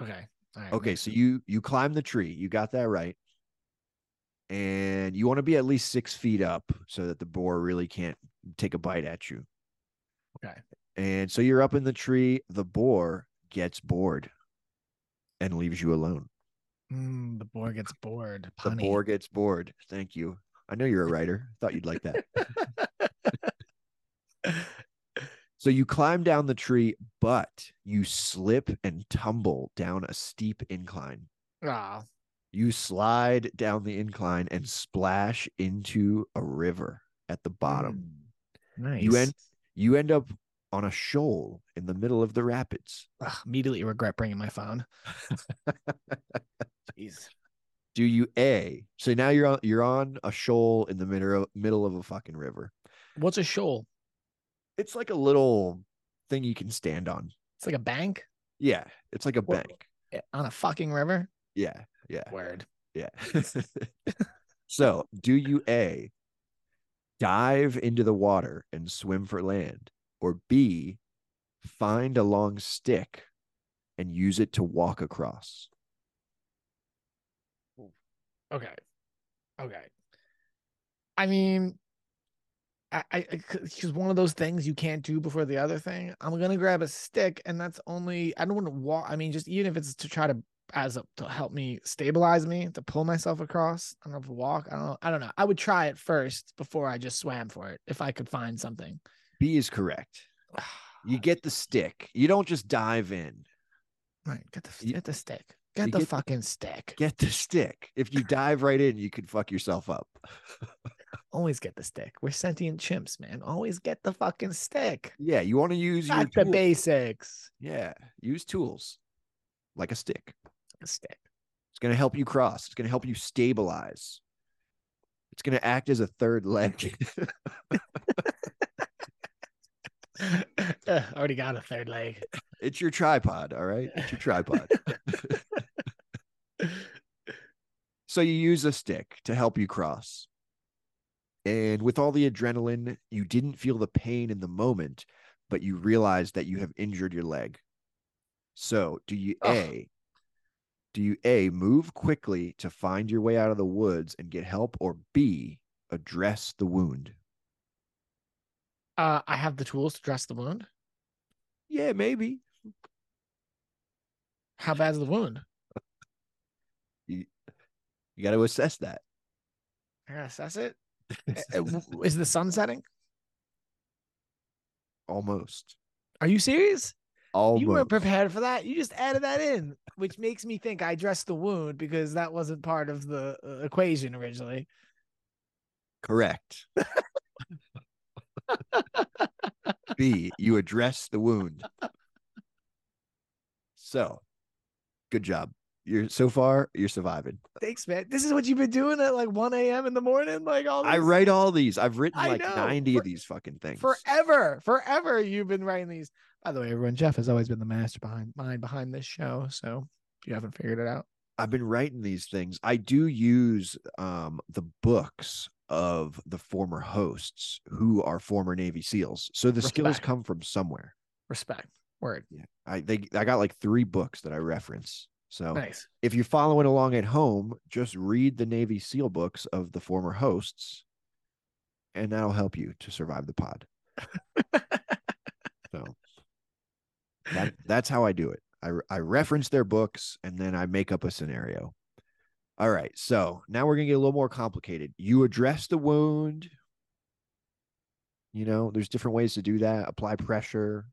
Okay, all right. Okay. So sense. you you climb the tree. You got that right. And you want to be at least six feet up so that the boar really can't take a bite at you. Okay. And so you're up in the tree. The boar gets bored and leaves you alone. Mm, the boar gets bored. The boar gets bored. Thank you. I know you're a writer. Thought you'd like that. (laughs) (laughs) So you climb down the tree, but you slip and tumble down a steep incline. Ah, You slide down the incline and splash into a river at the bottom. mm, Nice. You end you end up on a shoal in the middle of the rapids. Ugh, immediately regret bringing my phone. (laughs) Jeez. Do you A? So now you're on you're on a shoal in the middle of, middle of a fucking river. What's a shoal? It's like a little thing you can stand on. It's like a bank Yeah, it's like a What- bank. eh, on a fucking river. Yeah, yeah. Word. Yeah. (laughs) so, do you A, dive into the water and swim for land, or B, find a long stick and use it to walk across? Okay. Okay. I mean, I, I, because one of those things you can't do before the other thing. I'm gonna grab a stick, and that's only I don't want to walk. I mean, just even if it's to try to as a to help me stabilize me to pull myself across. I don't know if walk. I don't know. I don't know. I would try it first before I just swam for it if I could find something. B is correct. (sighs) You get the stick. You don't just dive in. Right, get the You- get the stick. Get the get the- fucking stick. Get the stick. If you (laughs) dive right in, you could fuck yourself up. (laughs) Always get the stick. We're sentient chimps, man. Always get the fucking stick. Yeah, you want to use to tools. basics. Yeah, use tools like a stick. A stick. It's going to help you cross. It's going to help you stabilize. It's going to act as a third leg. (laughs) Ugh, already got a third leg. it's your tripod. All right. It's your tripod. (laughs) (laughs) so you use a stick to help you cross. And with all the adrenaline, you didn't feel the pain in the moment, but you realized that you have injured your leg. So do you Ugh. A, do you A, move quickly to find your way out of the woods and get help, or B, address the wound? Uh, I have the tools to dress the wound. Yeah, maybe. How bad's the wound? (laughs) You got to assess that. I gotta assess it. Uh, Is the sun setting? Almost. Are you serious? Almost. You weren't prepared for that. You just added that in, which makes me think I dressed the wound because that wasn't part of the uh, equation originally. Correct. B, you address the wound. So, good job. You're so far, you're surviving. Thanks, man. This is what you've been doing at like 1 a.m. in the morning, like all. I write all these. I've written I like know. 90 For- of these fucking things. forever, forever. You've been writing these. By the way, everyone, Jeff has always been the master behind mind behind this show. So if you haven't figured it out, I've been writing these things. I do use um the books of the former hosts who are former Navy SEALs. So the skills come from somewhere. respect. Word. Yeah. I they I got like three books that I reference. So Nice. if you're following along at home, just read the Navy SEAL books of the former hosts, and that'll help you to survive the pod. (laughs) so that, that's how I do it. I, I reference their books and then I make up a scenario. All right. So now we're going to get a little more complicated. You address the wound. You know, there's different ways to do that. Apply pressure.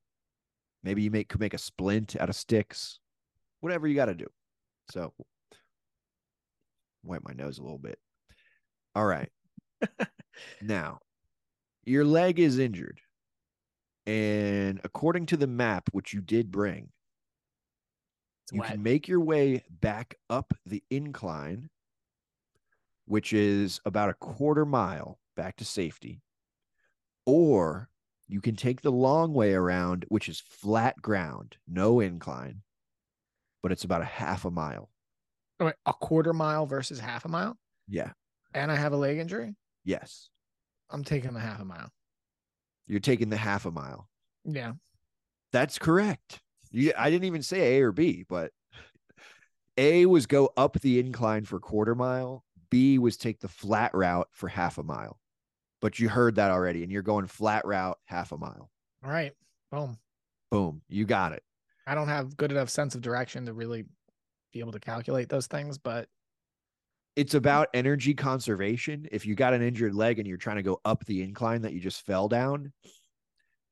Maybe you make could make a splint out of sticks. Whatever you got to do. So wipe my nose a little bit. All right. (laughs) now, your leg is injured. And according to the map, which you did bring, It's you wet. can make your way back up the incline, which is about a quarter mile back to safety. Or you can take the long way around, which is flat ground, no incline, but it's about a half a mile. Wait, a quarter mile versus half a mile, Yeah. and I have a leg injury. Yes. I'm taking the half a mile. You're taking the half a mile. Yeah. That's correct. You, I didn't even say A or B, but A was go up the incline for quarter mile. B was take the flat route for half a mile. But you heard that already, and you're going flat route half a mile. All right. Boom. Boom. You got it. I don't have good enough sense of direction to really be able to calculate those things, but It's about energy conservation. If you got an injured leg and you're trying to go up the incline that you just fell down,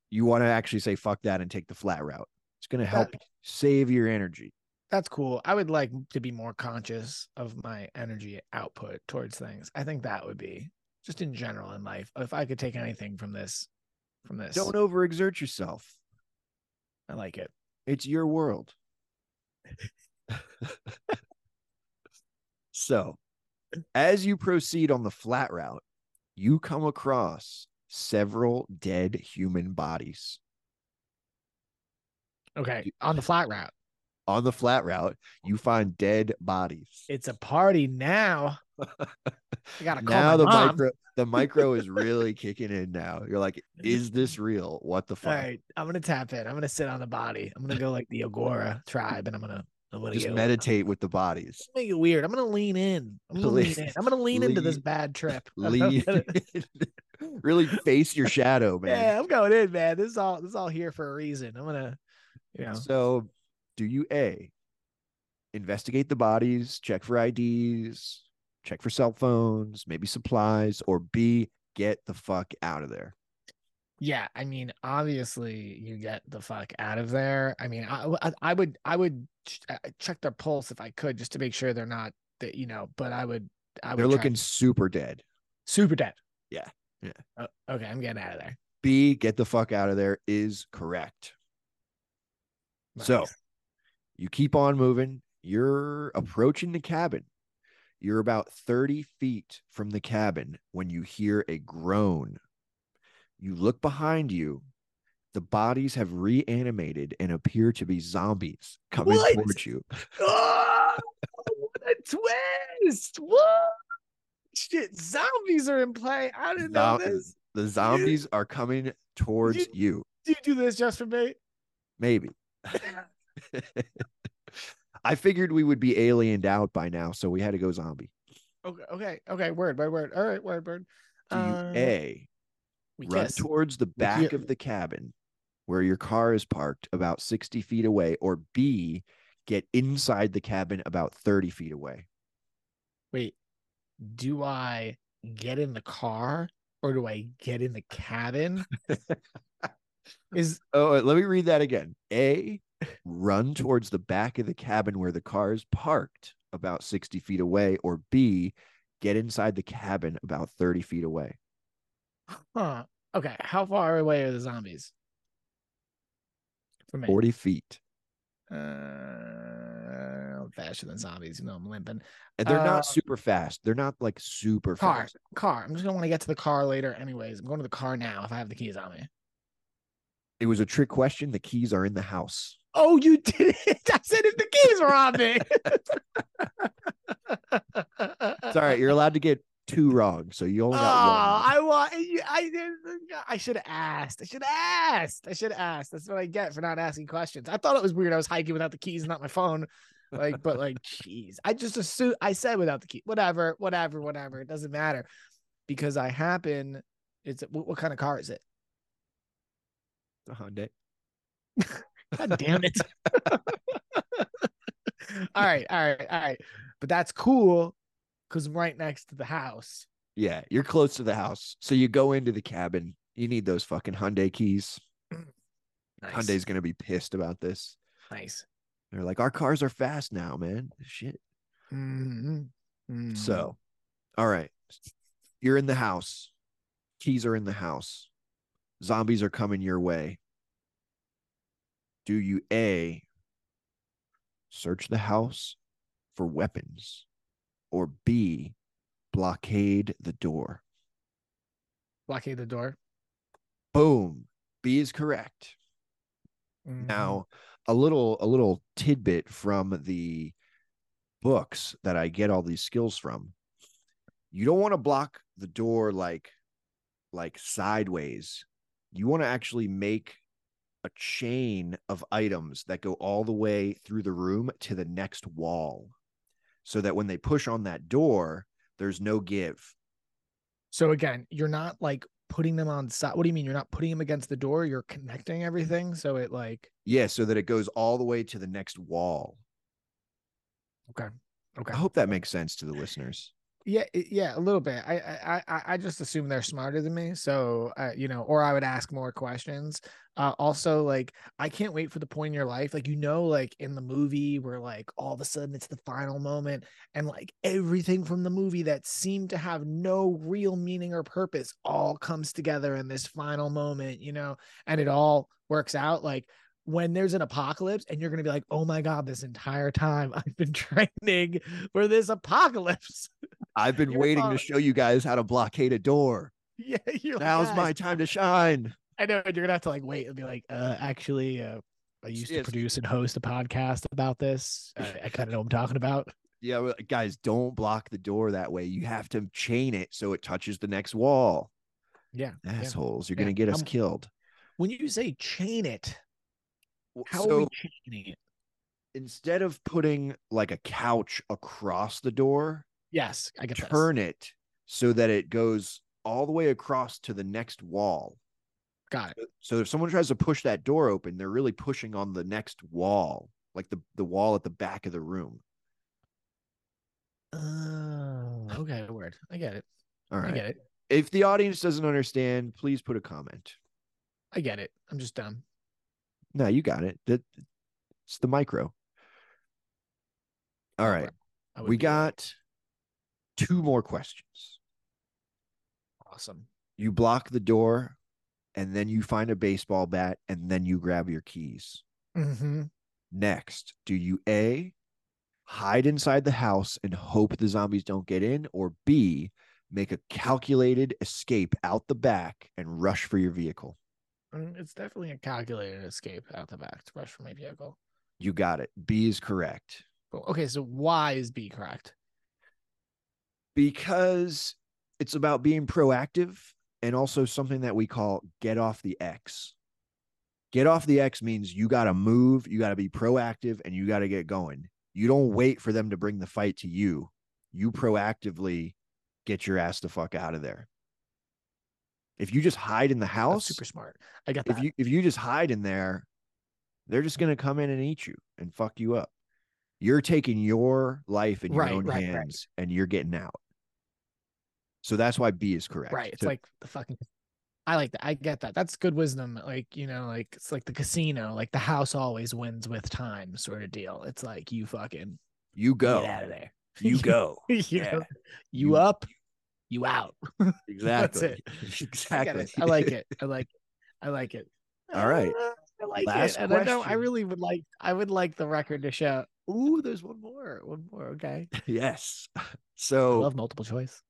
you want to actually say fuck that and take the flat route. It's going to help save your energy. that's cool. I would like to be more conscious of my energy output towards things. I think that would be just in general in life. If I could take anything from this, from this, Don't overexert yourself. I like it. It's your world. (laughs) so, as you proceed on the flat route, you come across several dead human bodies. Okay. On the flat route. On the flat route, you find dead bodies. It's a party now. (laughs) I gotta call now the mom. micro the micro is really (laughs) kicking in now. You're like, is this real? What the fuck? right, I'm gonna tap in. I'm gonna sit on the body. I'm gonna go like the Aghori tribe, and I'm gonna I'm gonna Just go, meditate with the bodies. make it weird. I'm gonna lean in. I'm gonna Lean- lean in. I'm gonna lean into this bad trip. (laughs) Lean, really face your shadow, man. yeah, I'm going in, man. This is all this is all here for a reason. I'm gonna, you know, So, do you A, investigate the bodies, check for IDs, check for cell phones, maybe supplies, or B, get the fuck out of there? yeah. I mean, obviously, you get the fuck out of there. I mean, I I, I would I would ch- uh, check their pulse if I could, just to make sure they're not that you know. But I would. I would They're looking super dead. super dead. Yeah, yeah. Oh, okay, I'm getting out of there. B, get the fuck out of there is correct. So, Nice. You keep on moving. You're approaching the cabin. You're about 30 feet from the cabin when you hear a groan. You look behind you. The bodies have reanimated and appear to be zombies coming What? towards you. Oh, (laughs) what a twist! What? Shit, zombies are in play. I didn't know this. The zombies are coming towards You- you. Do you do this just for me? Maybe. (laughs) (laughs) I figured we would be aliened out by now, so we had to go zombie. Okay, okay, okay. Word, by word. All right, word, word. Do you Uh, A, we run towards the back of the cabin where your car is parked about 60 feet away, or B, get inside the cabin about 30 feet away? Wait, do I get in the car or do I get in the cabin? (laughs) Is Oh, uh, let me read that again. A, run towards the back of the cabin where the car is parked about 60 feet away, or B, get inside the cabin about 30 feet away. huh? Okay, how far away are the zombies? From me. 40 feet. Uh, faster than zombies. You know, I'm limping. And they're Uh, not super fast. They're not like super Car, fast. car. I'm just gonna want to get to the car later, anyways. I'm going to the car now if I have the keys on me. It was a trick question. The keys are in the house. Oh, you did it! (laughs) I said if the keys were on me. It's all right. You're allowed to get two wrong. So you only Oh, got one. Oh, I want. I I should have asked. I should have asked. I should have asked. That's what I get for not asking questions. I thought it was weird. I was hiking without the keys, not my phone. Like, but like, (laughs) jeez, I just assume I said without the key. Whatever, whatever, whatever. It doesn't matter because I happen. It's what, what kind of car is it? The Hyundai. (laughs) God damn it. (laughs) all right, all right, all right. But that's cool because I'm right next to the house. Yeah, you're close to the house. So you go into the cabin. You need those fucking Hyundai keys. (clears throat) Nice. Hyundai's gonna be pissed about this. nice. They're like, our cars are fast now, man. Shit. Mhm. Mhm. So, all right. You're in the house. Keys are in the house. Zombies are coming your way. Do you A, search the house for weapons, or B, blockade the door? blockade the door. Boom. B is correct. Mhm. Now, a little a little tidbit from the books that I get all these skills from. You don't want to block the door like like sideways. You want to actually make a chain of items that go all the way through the room to the next wall. So that when they push on that door, there's no give. So again, you're not like putting them on side. What do you mean? You're not putting them against the door. You're connecting everything. So it like Yeah, so that it goes all the way to the next wall. okay, okay. I hope that makes sense to the listeners. Yeah, yeah, a little bit. I, I, I, just assume they're smarter than me, so uh, you know, or I would ask more questions. Uh, also, like, I can't wait for the point in your life, like you know, like in the movie where like all of a sudden it's the final moment, and like everything from the movie that seemed to have no real meaning or purpose all comes together in this final moment, you know, and it all works out. Like when there's an apocalypse, and you're gonna be like, oh my god, this entire time I've been (laughs) training for this apocalypse. I've been You're waiting fine. to show you guys how to blockade a door. Yeah, (laughs) you're like, Now's "Guys, my time to shine. I know you're gonna have to like wait and be like, uh, actually, uh, I used to Yes. produce and host a podcast about this. Uh, I kind of know what I'm talking about. Yeah, guys, don't block the door that way. You have to chain it so it touches the next wall. Yeah. yeah. Assholes, you're Yeah, gonna get us killed. When you say chain it, how so are we chaining it? instead of putting like a couch across the door, Yes, I get this. turn it so that it goes all the way across to the next wall. Got it. So if someone tries to push that door open, they're really pushing on the next wall, like the, the wall at the back of the room. Oh, okay, word. I get it. All right. I get it. If the audience doesn't understand, please put a comment. I get it. I'm just dumb. No, you got it. That it's the micro. All right. We got two more questions. awesome. You block the door and then you find a baseball bat and then you grab your keys. Mm-hmm. Next, do you A hide inside the house and hope the zombies don't get in or B make a calculated escape out the back and rush for your vehicle? Mm, It's definitely a calculated escape out the back to rush for my vehicle. You got it. B is correct. Okay, so why is B correct? Because it's about being proactive and also something that we call get off the X. Get off the X means you got to move, you got to be proactive, and you got to get going. You don't wait for them to bring the fight to you. You proactively get your ass the fuck out of there. If you just hide in the That's house, super smart. I get if you if you just hide in there, they're just gonna come in and eat you and fuck you up. You're taking your life in your Right, own right, right. hands and you're getting out. So that's why B is correct. Right. It's To- like the fucking. I like that. I get that. That's good wisdom. Like you know, like it's like the casino. Like the house always wins with time, sort of deal. It's like you fucking you go. get out of there. You go. (laughs) you, Yeah. you You- up, you out. (laughs) Exactly. it. exactly. (laughs) I it. I like it. I like. I like it. All right. Uh, I like Last it. And I know I really would like. I would like the record to show. Ooh, there's one more. One more. Okay. yes. I So love multiple choice.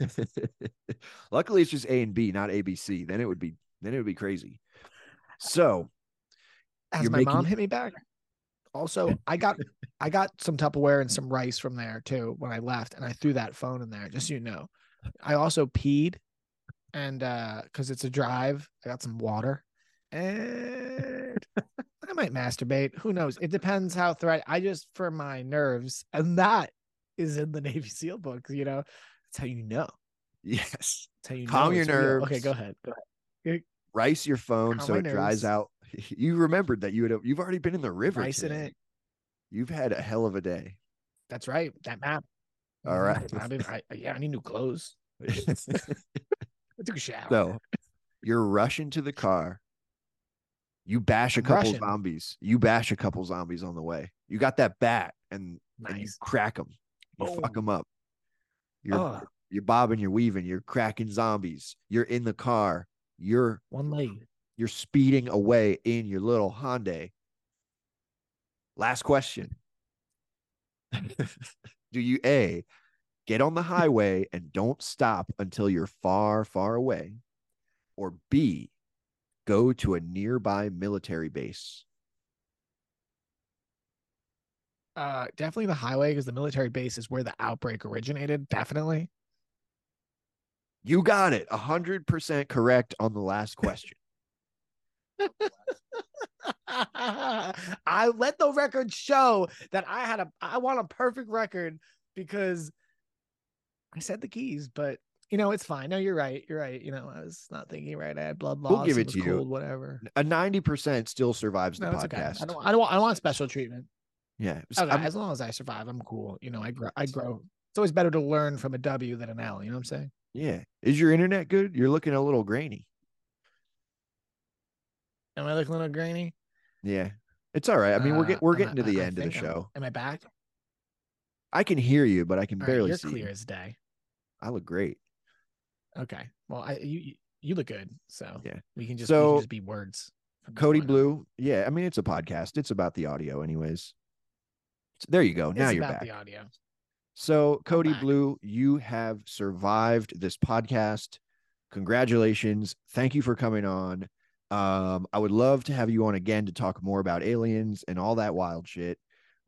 (laughs) luckily it's just A and B, not ABC. Then it would be then it would be crazy. So Has my mom hit me back? Also, I got I got some Tupperware and some rice from there too when I left, and I threw that phone in there, just so you know. I also peed, and uh, because it's a drive, I got some water, and (laughs) I might masturbate. Who knows? It depends how threat. I just for my nerves, and that is in the Navy SEAL book. You know, that's how you know. yes. That's how you Calm know your it's real. Okay, go ahead. Go ahead. Rice your phone Calm so it dries out. (laughs) You remembered that you had you've already been in the river. Rice in it. You've had a hell of a day. That's right. That map. All right. Mhm. I yeah, I need new clothes. (laughs) (laughs) I took a shower. So you're rushing to the car. You bash a couple zombies. You bash a couple zombies on the way. You got that bat and, and you crack them. You fuck them up. You're Ugh. you're bobbing, you're weaving, you're cracking zombies. You're in the car. You're One leg. you're speeding away in your little Hyundai. Last question. (laughs) Do you A, get on the highway and don't stop until you're far, far away? Or B, go to a nearby military base? Uh, definitely the highway because the military base is where the outbreak originated. Definitely. You got it. 100% correct on the last question. (laughs) I let the record show that I had a I want a perfect record because I said the keys, but you know it's fine. No, you're right. You're right. You know I was not thinking right. I had blood loss. We'll give it was to you. Whatever. A 90% still survives the No, it's okay. podcast. I don't. I don't. want- I don't want special treatment. Yeah. s- Okay, as long as I survive, I'm cool. You know, I grow. I grow. It's always better to learn from a W than an L. You know what I'm saying? yeah. Is your internet good? You're looking a little grainy. Am I looking a little grainy? Yeah. It's all right. I mean, we're Uh, get, we're getting to the I end of the think I'm- show. Am I back? I can hear you, but I can All right, barely you're see. clear you. as day. I look great. Okay. Well, I you you- look good, so Yeah. we can just we can So, just be words. Cody on. Blue. Yeah. I mean, it's a podcast. It's about the audio, anyways. So there you go. Now you're back. the audio. So, Cody. Blue, you have survived this podcast. Congratulations. Thank you for coming on. Um, I would love to have you on again to talk more about aliens and all that wild shit.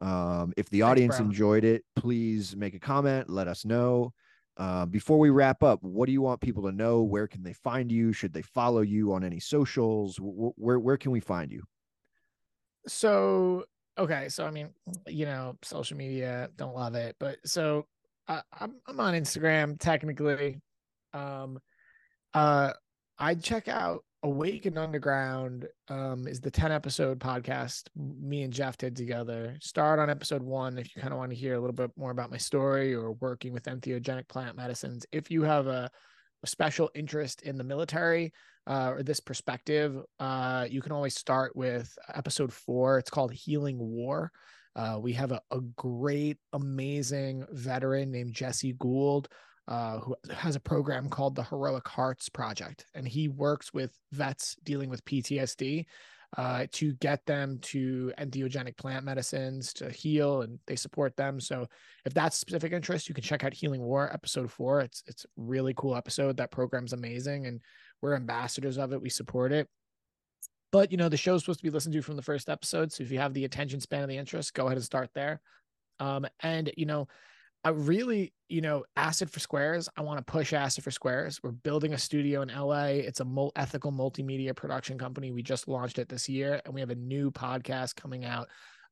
Um, if the Thanks, audience bro. enjoyed it, please make a comment, let us know. Uh, before we wrap up, what do you want people to know? Where can they find you? Should they follow you on any socials? Wh- Where where can we find you? So okay, so I mean, you know, social media don't love it, but so I, I'm I'm on Instagram technically. Um, uh, I check out Awaken Underground. Um, is the ten episode podcast me and Jeff did together. Start on episode one if you kind of want to hear a little bit more about my story or working with entheogenic plant medicines. If you have a, a special interest in the military, uh, or this perspective, uh, you can always start with episode four. It's called Healing War. Uh, we have a, a great, amazing veteran named Jesse Gould, uh, who has a program called the Heroic Hearts Project, and he works with vets dealing with PTSD uh, to get them to entheogenic plant medicines to heal, and they support them. So, if that's specific interest, you can check out Healing War episode four. It's it's a really cool episode. That program's amazing, and we're ambassadors of it. We support it. But you know, the show's supposed to be listened to from the first episode. So if you have the attention span and the interest, go ahead and start there. Um, and you know, I really, you know, Acid for Squares. I want to push Acid for Squares. We're building a studio in LA. It's a mul- ethical multimedia production company. We just launched it this year, and we have a new podcast coming out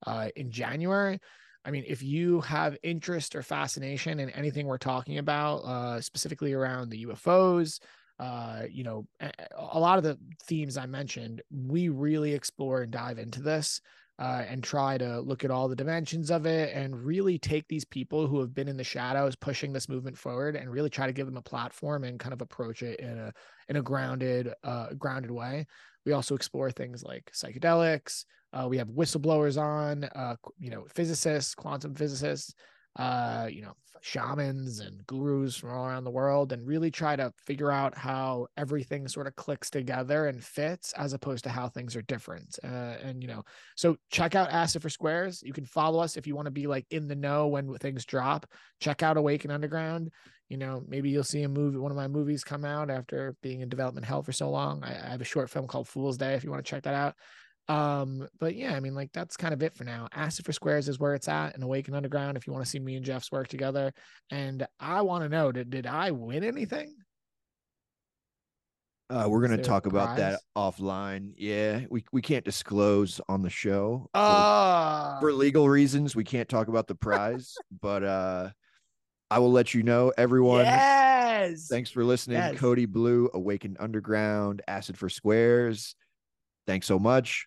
uh, in January. I mean, if you have interest or fascination in anything we're talking about, uh, specifically around the UFOs, uh, you know, a, a lot of the themes I mentioned, we really explore and dive into this uh, and try to look at all the dimensions of it and really take these people who have been in the shadows pushing this movement forward and really try to give them a platform and kind of approach it in a in a grounded uh, grounded way. We also explore things like psychedelics. Uh, we have whistleblowers on, uh, you know, physicists, quantum physicists, uh, you know, shamans and gurus from all around the world, and really try to figure out how everything sort of clicks together and fits, as opposed to how things are different. Uh, and you know, so check out Acid for Squares. You can follow us if you want to be like in the know when things drop. Check out Awaken Underground. You know, maybe you'll see a movie, one of my movies come out after being in development hell for so long. I, I have a short film called Fool's Day if you want to check that out. Um, but yeah, I mean, like that's kind of it for now. Acid for Squares is where it's at, and Awaken Underground if you want to see me and Jeff's work together. And I want to know, did did I win anything? Uh, we're gonna there a talk about that offline. Yeah, we we can't disclose on the show for- Oh, for legal reasons. We can't talk about the prize, (laughs) but uh, I will let you know, everyone. yes. Thanks for listening. Yes. Cody Blue, Awakened Underground, Acid for Squares. Thanks so much.